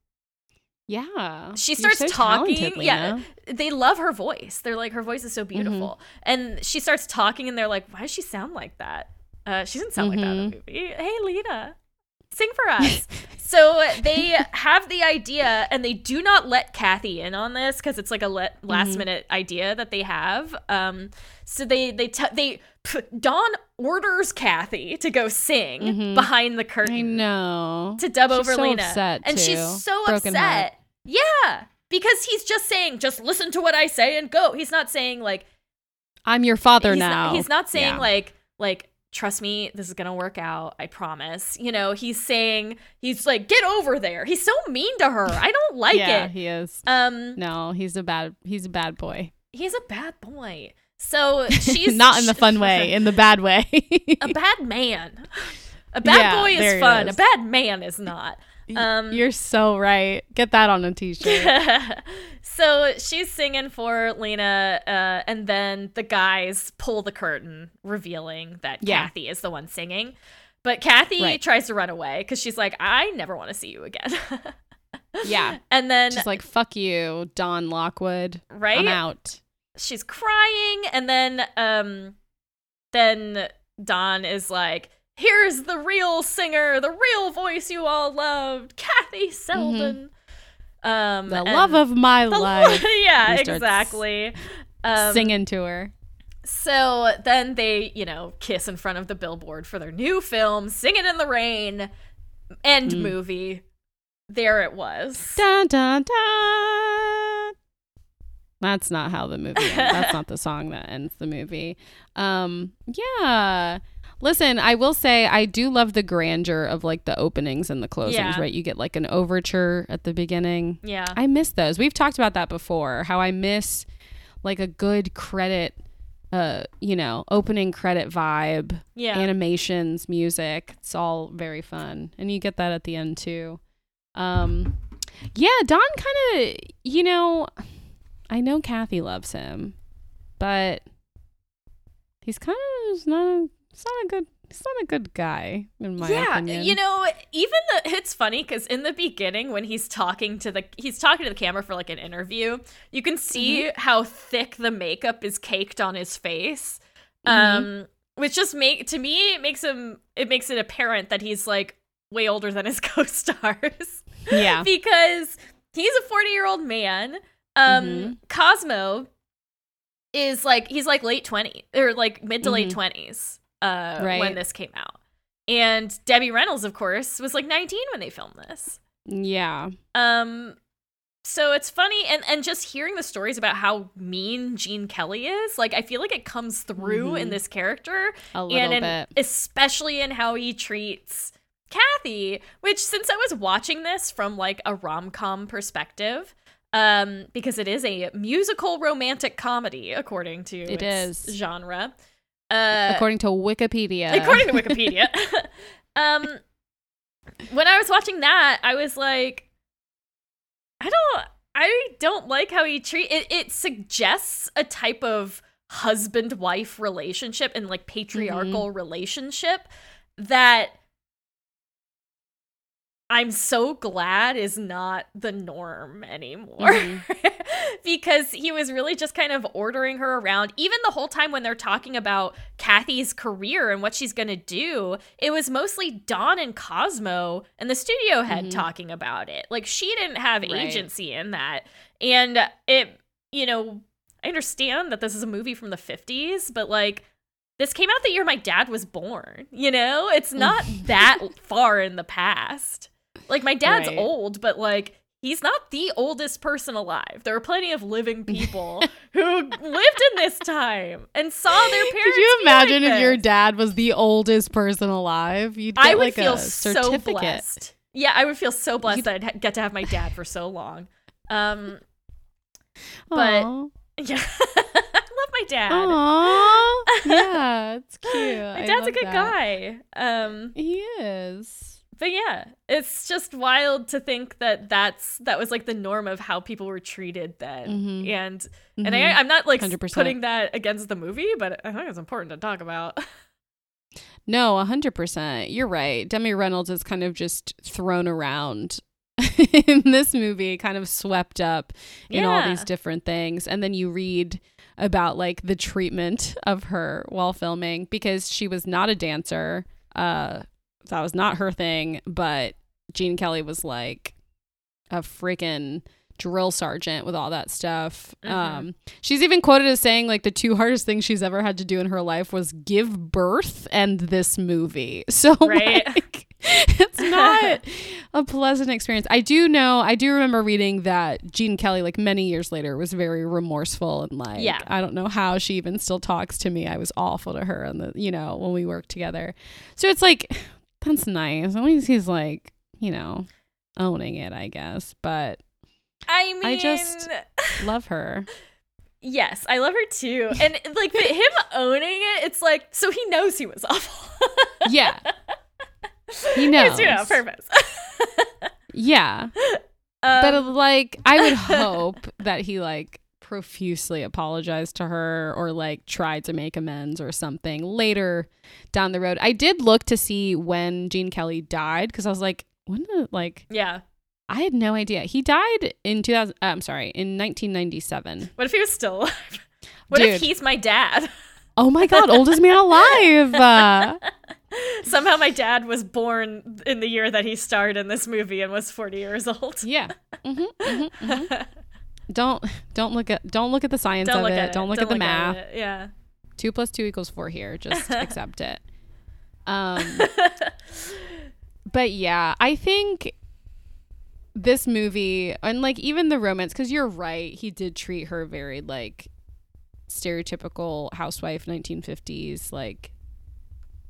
Yeah. She starts so talking. Yeah, they love her voice. They're like, her voice is so Mm-hmm. beautiful. And she starts talking, and they're like, why does she sound like that? Uh, she doesn't sound like that in the Mm-hmm. movie. Hey, Lina, sing for us. so they have the idea, and they do not let Kathy in on this because it's like a le- last Mm-hmm. minute idea that they have. Um, so they they t- they p- Don orders Kathy to go sing Mhm. behind the curtain I know. to dub She's over so Lina. upset, and she's so Broken upset. heart. Yeah. Because he's just saying, just listen to what I say and go. He's not saying like I'm your father he's now. Not, he's not saying Yeah. like like trust me, this is gonna work out. I promise. You know, he's saying he's like get over there. He's so mean to her. I don't like yeah, it. he is. Um, No, he's a bad he's a bad boy. he's a bad boy. So she's Not in the fun way, in the bad way. a bad man. A bad Yeah, boy is fun. is. A bad man is not. Um, You're so right. Get that on a t-shirt. so she's singing for Lina, uh, and then the guys pull the curtain, revealing that Yeah. Kathy is the one singing. But Kathy Right. tries to run away because she's like, I never want to see you again. Yeah. And then She's like, fuck you, Don Lockwood. right? I'm out. she's crying and then um then Don is like here's the real singer the real voice you all loved Kathy Selden um. The love of my life. yeah exactly um, Singing to her. so then they you know kiss in front of the billboard for their new film Singing in the Rain end Mm. movie there it was Dun, dun, dun. That's not how the movie ends. That's not the song that ends the movie. Um, yeah. Listen, I will say I do love the grandeur of like the openings and the closings, Yeah. right? You get like an overture at the beginning. yeah I miss those. We've talked about that before. How I miss like a good credit, uh, you know, opening credit vibe, yeah animations, music. It's all very fun, and you get that at the end too. Um, yeah, Don kind of, you know, I know Kathy loves him, but he's kind of not. He's not a good. He's not a good guy in my yeah, opinion. Yeah, you know, even the it's funny because in the beginning when he's talking to the he's talking to the camera for like an interview, you can see Mm-hmm. how thick the makeup is caked on his face. Mm-hmm. Um, which just make to me it makes him it makes it apparent that he's like way older than his co-stars yeah, because he's a 40 year old man. Um, Mhm. Cosmo is like he's like late 20 or like mid to late Mhm. 20s uh when this came out. And Debbie Reynolds of course was like 19 when they filmed this. yeah, Um so it's funny and and just hearing the stories about how mean Gene Kelly is, like I feel like it comes through in Mhm. this character a little and in, bit. especially in how he treats Kathy, which since I was watching this from like a rom-com perspective, um, because it is a musical romantic comedy according to It its is. genre. Uh, according to Wikipedia. according to Wikipedia. um, when I was watching that, I was like, I don't, I don't like how he treat it. It suggests a type of husband-wife relationship and like patriarchal relationship that I'm so glad is not the norm anymore. Mhm. because he was really just kind of ordering her around. Even the whole time when they're talking about Kathy's career and what she's going to do, it was mostly Don and Cosmo and the studio head Mhm. talking about it. Like she didn't have Right. agency in that. And it, you know, I understand that this is a movie from the 50s, but like this came out the year my dad was born, you know? It's not that far in the past. Like my dad's Right. old, but like he's not the oldest person alive. There are plenty of living people who lived in this time and saw their parents. Could you be like imagine if your dad was the oldest person alive? You'd get I would like feel a so blessed. Yeah, I would feel so blessed You'd- that I'd get to have my dad for so long. Um, But- Aw. yeah, I love my dad. Aw. yeah, it's cute. my dad's a good that. guy. Um, He is. But yeah, it's just wild to think that that's that was like the norm of how people were treated then, Mhm. and and I, Mhm. I'm not like 100%. putting that against the movie, but I think it's important to talk about. No, a hundred percent. You're right. Debbie Reynolds is kind of just thrown around in this movie, kind of swept up in all these different things. And then you read about like the treatment of her while filming because she was not a dancer. Uh that was not her thing, but Gene Kelly was like a freaking drill sergeant with all that stuff. Mhm. Um she's even quoted as saying like the two hardest things she's ever had to do in her life was give birth and this movie. So Right. like it's not a pleasant experience. I do know, I do remember reading that Gene Kelly, like many years later, was very remorseful and like, Yeah. I don't know how she even still talks to me. I was awful to her, and the you know when we worked together. So it's like that's nice. At least he's like you know owning it, I guess. But I mean, I just- love her. yes, I love her too, and like but him owning it, it's like so he knows he was awful. Yeah, he He's knows. doing it on purpose. Yeah, but Um, like I would hope that he like profusely apologized to her or like tried to make amends or something later down the road. I did look to see when Gene Kelly died because I was like, when did like yeah, I had no idea. He died in 2000 uh, I'm sorry, in 1997. What if he was still alive? What if he's my dad? Oh my god, oldest man alive. Uh, Somehow my dad was born in the year that he starred in this movie and was 40 years old. yeah. hmm hmm hmm Don't don't look at don't look at the science Don't of look it. at it. Don't look at the math. it. Yeah. Two plus two equals four here. Just accept it. Um, but yeah, I think this movie and like even the romance, because you're right, he did treat her very like stereotypical housewife, 1950s, like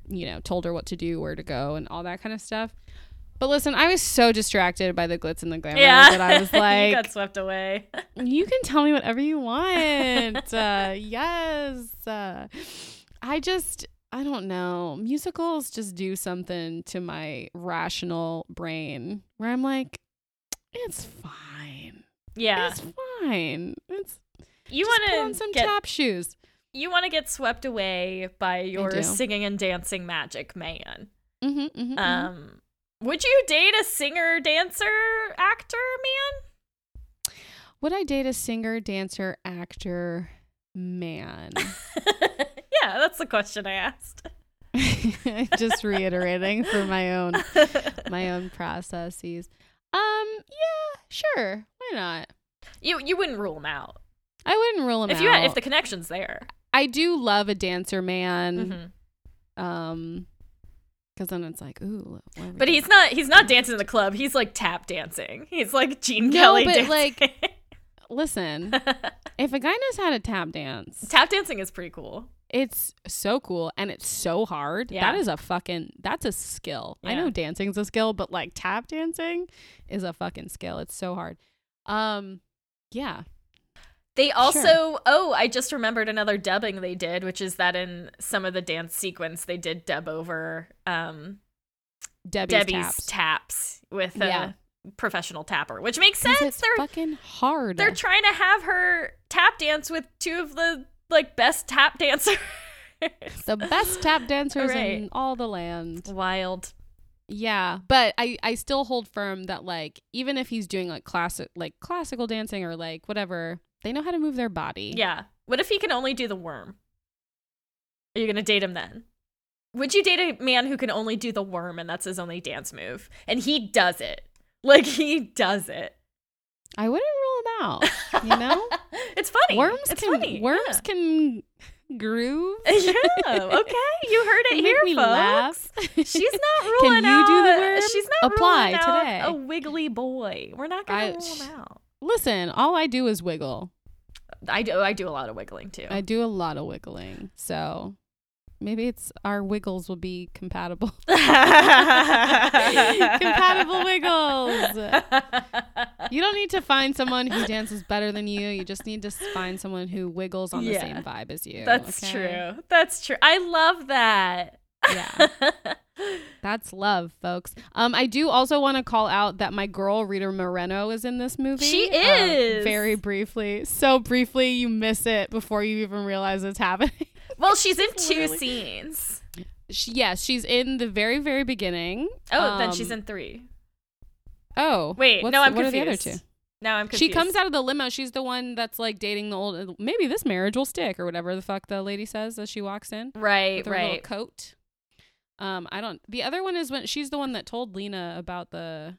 you know, told her what to do, where to go, and all that kind of stuff. But listen, I was so distracted by the glitz and the glamour Yeah. that I was you like, got swept away. you can tell me whatever you want. uh, yes. Uh, I just, I don't know. Musicals just do something to my rational brain where I'm like, it's fine. Yeah. It's fine. It's You just put on want some to get tap shoes. you want to get swept away by your singing and dancing magic man. Mm-hmm, mm-hmm, Um would you date a singer, dancer, actor man? Would I date a singer, dancer, actor, man? yeah, that's the question I asked. just reiterating for my own my own processes. Um, yeah, sure. Why not? You you wouldn't rule him out I wouldn't rule him out. if out. you had, if the connection's there. I do love a dancer man. Mhm. Um, because then it's like, ooh. But he's not he's not dancing in the club. He's like tap dancing. He's like Gene No, Kelly but, dancing. like- listen. if a guy knows how to tap dance, tap dancing is pretty cool. it's so cool and it's so hard. Yeah. That is a fucking. That's a skill. I Yeah. know dancing's a skill, but like tap dancing is a fucking skill. It's so hard. Um, yeah. They also, oh, I just remembered another dubbing they did, which is that in some of the dance sequence they did dub over um, Debbie's, Debbie's taps. taps, with a Yeah. professional tapper, which makes sense. They're fucking hard. they're trying to have her tap dance with two of the like best tap dancers. the best tap dancers Right. in all the land. Wild. Yeah, but I I still hold firm that like even if he's doing like classic like classical dancing or like whatever, they know how to move their body. Yeah. What if he can only do the worm? Are you gonna date him then? Would you date a man who can only do the worm and that's his only dance move? And he does it. Like he does it. I wouldn't rule him out. You know? it's funny. worms it's can funny. worms can groove. Yeah. yeah. Okay. You heard it here, folks. laugh. She's not ruling Can you do the worm? She's not Apply ruling out today. a wiggly boy. We're not gonna rule him out. Listen, all I do is wiggle. I do. I do a lot of wiggling too. I do a lot of wiggling. So maybe it's our wiggles will be compatible. compatible wiggles. You don't need to find someone who dances better than you. You just need to find someone who wiggles on the Yeah. same vibe as you. That's okay? true. That's true. I love that. Yeah. That's love, folks. Um, I do also want to call out that my girl Rita Moreno is in this movie. She Um, is. very briefly, so briefly you miss it before you even realize it's happening. well, she's in two Literally. scenes. she, yes, she's in the very very beginning. Oh, then she's Um, in three. Oh, Wait, no, I'm what confused. are the other two? Now I'm confused. She comes out of the limo. She's the one that's like dating the old. Maybe this marriage will stick, or whatever the fuck the lady says as she walks in Right, with her little right. coat. Um, I don't. The other one is when she's the one that told Lina about the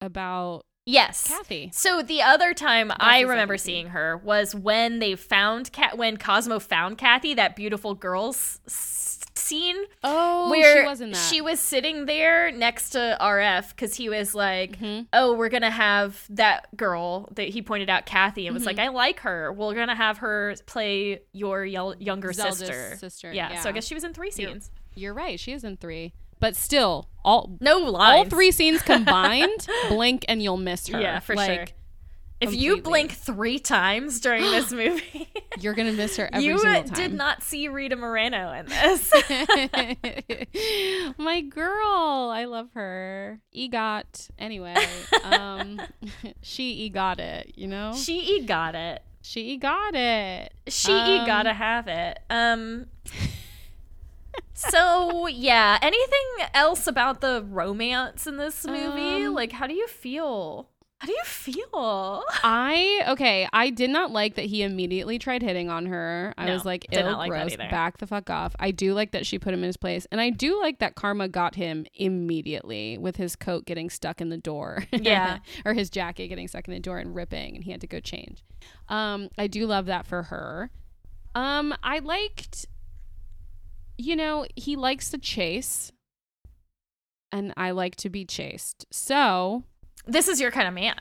about Yes. Kathy. So the other time That's I remember scene. seeing her was when they found Cat when Cosmo found Kathy, that beautiful girls s- scene Oh, where she was in that. she was sitting there next to RF because he was like, Mhm. "Oh, we're gonna have that girl that he pointed out, Kathy, and was Mhm. like, I like her. We're gonna have her play your yel- younger Zelda's sister. sister, Yeah, So I guess she was in three scenes. You're right. She is in three, but still, all No all three scenes combined, blink and you'll miss her. Yeah, for like, sure. If you blink three times during this movie, You're gonna miss her every you single did not see Rita Moreno in this. My girl, I love her. Egot. Anyway, um, she egot it. You know, she e got it. she got it. She e Um, gotta have it. Um. So yeah, anything else about the romance in this movie? Um. Like, how do you feel? How do you feel? I okay. I did not like that he immediately tried hitting on her. I No, was like, "Ill, like gross, back the fuck off." I do like that she put him in his place, and I do like that Karma got him immediately with his coat getting stuck in the door. Yeah. or his jacket getting stuck in the door and ripping, and he had to go change. Um, I do love that for her. Um, I liked, you know, he likes to chase, and I like to be chased. So This is your kind of man.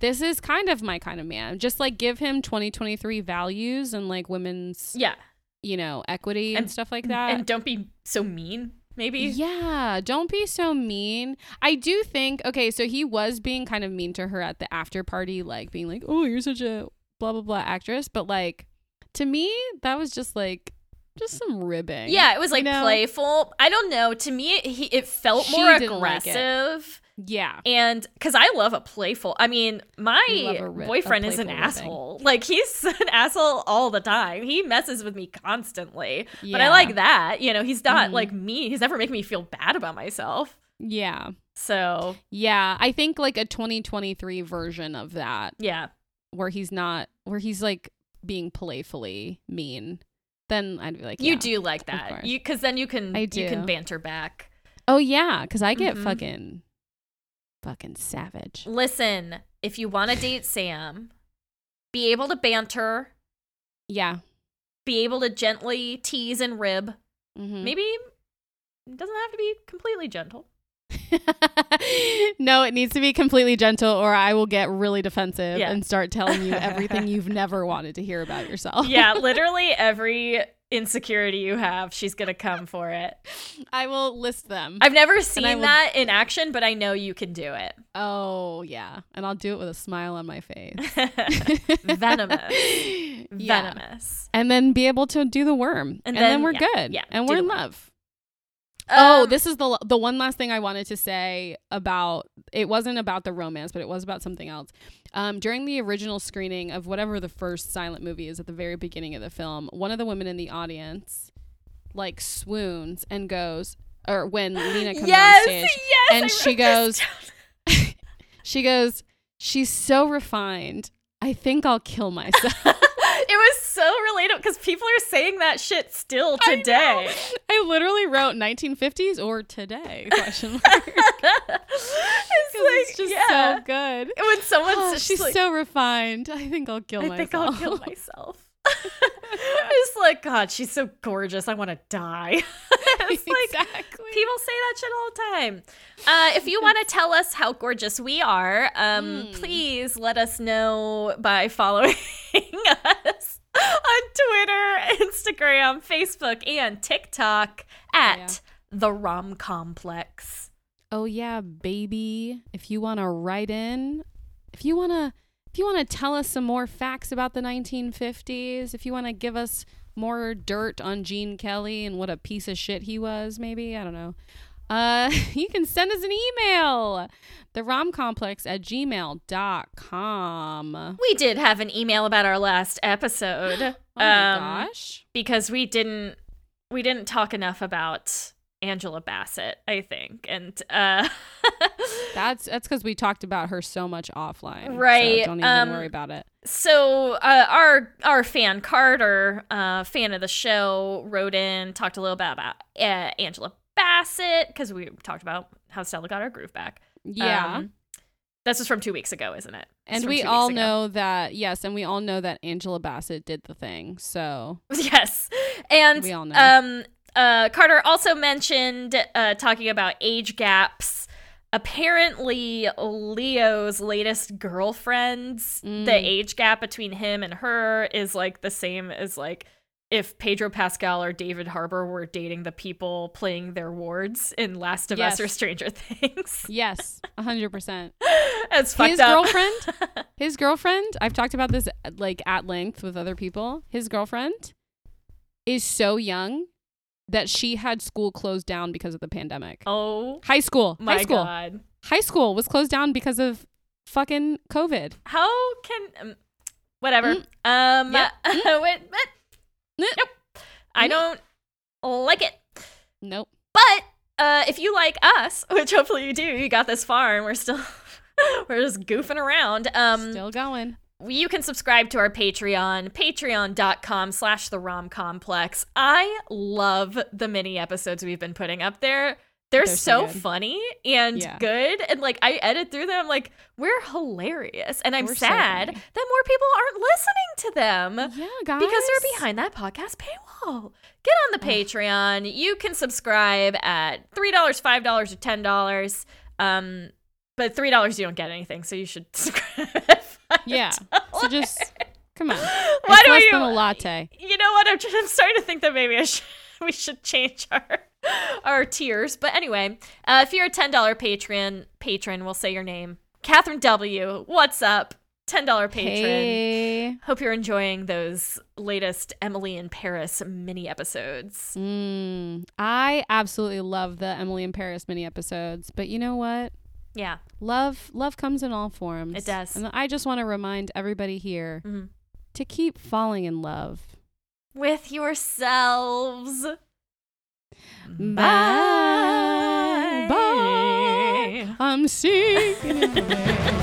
this is kind of my kind of man. Just like give him 2023 values and like women's, Yeah. you know, equity and, And- stuff like that. And don't be so mean, maybe. yeah, don't be so mean. I do think, okay, so he was being kind of mean to her at the after party, like being like, oh, you're such a blah, blah, blah actress. But like, to me, that was just like, just some ribbing. Yeah, it was like You know? playful. I don't know. To me, he, it felt She more didn't like it. aggressive. Yeah. And because I love a playful, I mean, my You love a ri- a boyfriend is an ribbing. asshole. Like, he's an asshole all the time. He messes with me constantly. But I like that. You know, he's not Mhm. like me. He's never making me feel bad about myself. Yeah. So, Yeah. I think like a 2023 version of that yeah. where he's not where he's like being playfully mean, then I'd be like, You do like that. You because then you can I you can banter back. Oh yeah, because I get Mhm. fucking fucking savage. Listen, if you want to date Sam, be able to banter, Yeah. be able to gently tease and rib. Mhm. Maybe it doesn't have to be completely gentle. no, it needs to be completely gentle, or I will get really defensive Yeah. and start telling you everything you've never wanted to hear about yourself. yeah, literally every insecurity you have, she's gonna come for it. I will list them. I've never seen will- that in action, but I know you can do it. oh yeah, and I'll do it with a smile on my face. Venomous. Yeah. Venomous. and then be able to do the worm, and, And then, then- we're yeah, good. yeah, and we're in love. Oh, Um, this is the the one last thing I wanted to say about. It wasn't about the romance, but it was about something else. Um, during the original screening of whatever the first silent movie is at the very beginning of the film, one of the women in the audience like swoons and goes, or when Lina comes yes, on stage, yes, and I she goes- she goes, "She's so refined. I think I'll kill myself." it was so relatable because people are saying that shit still today. I literally wrote 1950s or today question mark. it's it's like, just yeah. so good. when someone's Oh, she's like, so refined. I think I'll kill I myself. think I'll kill myself. it's like, God, she's so gorgeous. I want to die. it's like, exactly. people say that shit all the time. Uh, if you want to tell us how gorgeous we are, um, Mm. please let us know by following us on Twitter, Instagram, Facebook, and TikTok at Yeah. the Rom Complex. oh yeah, baby. If you want to write in, if you want to if you want to tell us some more facts about the 1950s, if you want to give us more dirt on Gene Kelly and what a piece of shit he was, maybe, I don't know. Uh, you can send us an email, the romcomplex at gmail.com. We did have an email about our last episode. Oh my um, gosh. because we didn't we didn't talk enough about Angela Bassett, I think. And uh That's that's because we talked about her so much offline. so Right, don't even um, worry about it. so uh our our fan Carter, uh fan of the show, wrote in, talked a little bit about uh, Angela Bassett because we talked about how Stella got her groove back. Yeah. Um, this was from two weeks ago, isn't it? It's and we all know that yes, and we all know that Angela Bassett did the thing. So yes. And We all know. um uh Carter also mentioned uh talking about age gaps. Apparently Leo's latest girlfriends, the Mm. age gap between him and her is like the same as like if Pedro Pascal or David Harbour were dating the people playing their wards in Last of Us or Stranger Things. yes, hundred percent. It's fucked His up. girlfriend, his girlfriend. I've talked about this like at length with other people. His girlfriend is so young that she had school closed down because of the pandemic. oh High school, my high school, god. high school was closed down because of fucking COVID. How can um, whatever. Mm. Um Yep. wait, but- Nope. I don't like it. Nope. But uh, if you like us, which hopefully you do, you got this far, and we're still we're just goofing around. Um, Still going. you can subscribe to our patreon patreon.com slash the rom complex i love the mini episodes we've been putting up there they're, They're so so, funny and Yeah. good and like i edit through them like we're hilarious and i'm We're sad funny. that more people aren't listening to them Yeah, guys. because they're behind that podcast paywall. Get on the Patreon. You can subscribe at three dollars, five dollars, or ten dollars. Um, but three dollars you don't get anything, so you should subscribe. Yeah. So just come on. Why it's do less you? than a latte. You know what? I'm, I'm starting to think that maybe I should, we should change our our tiers. But anyway, uh, if you're a ten dollar patron, patron, we'll say your name. Catherine W. What's up? Ten dollar patron. Hey. Hope you're enjoying those latest Emily in Paris mini episodes. Mm, I absolutely love the Emily in Paris mini episodes, but you know what? Yeah. Love love comes in all forms. It does. And I just want to remind everybody here Mhm. to keep falling in love. With yourselves. Bye. Bye. I'm singing in the rain.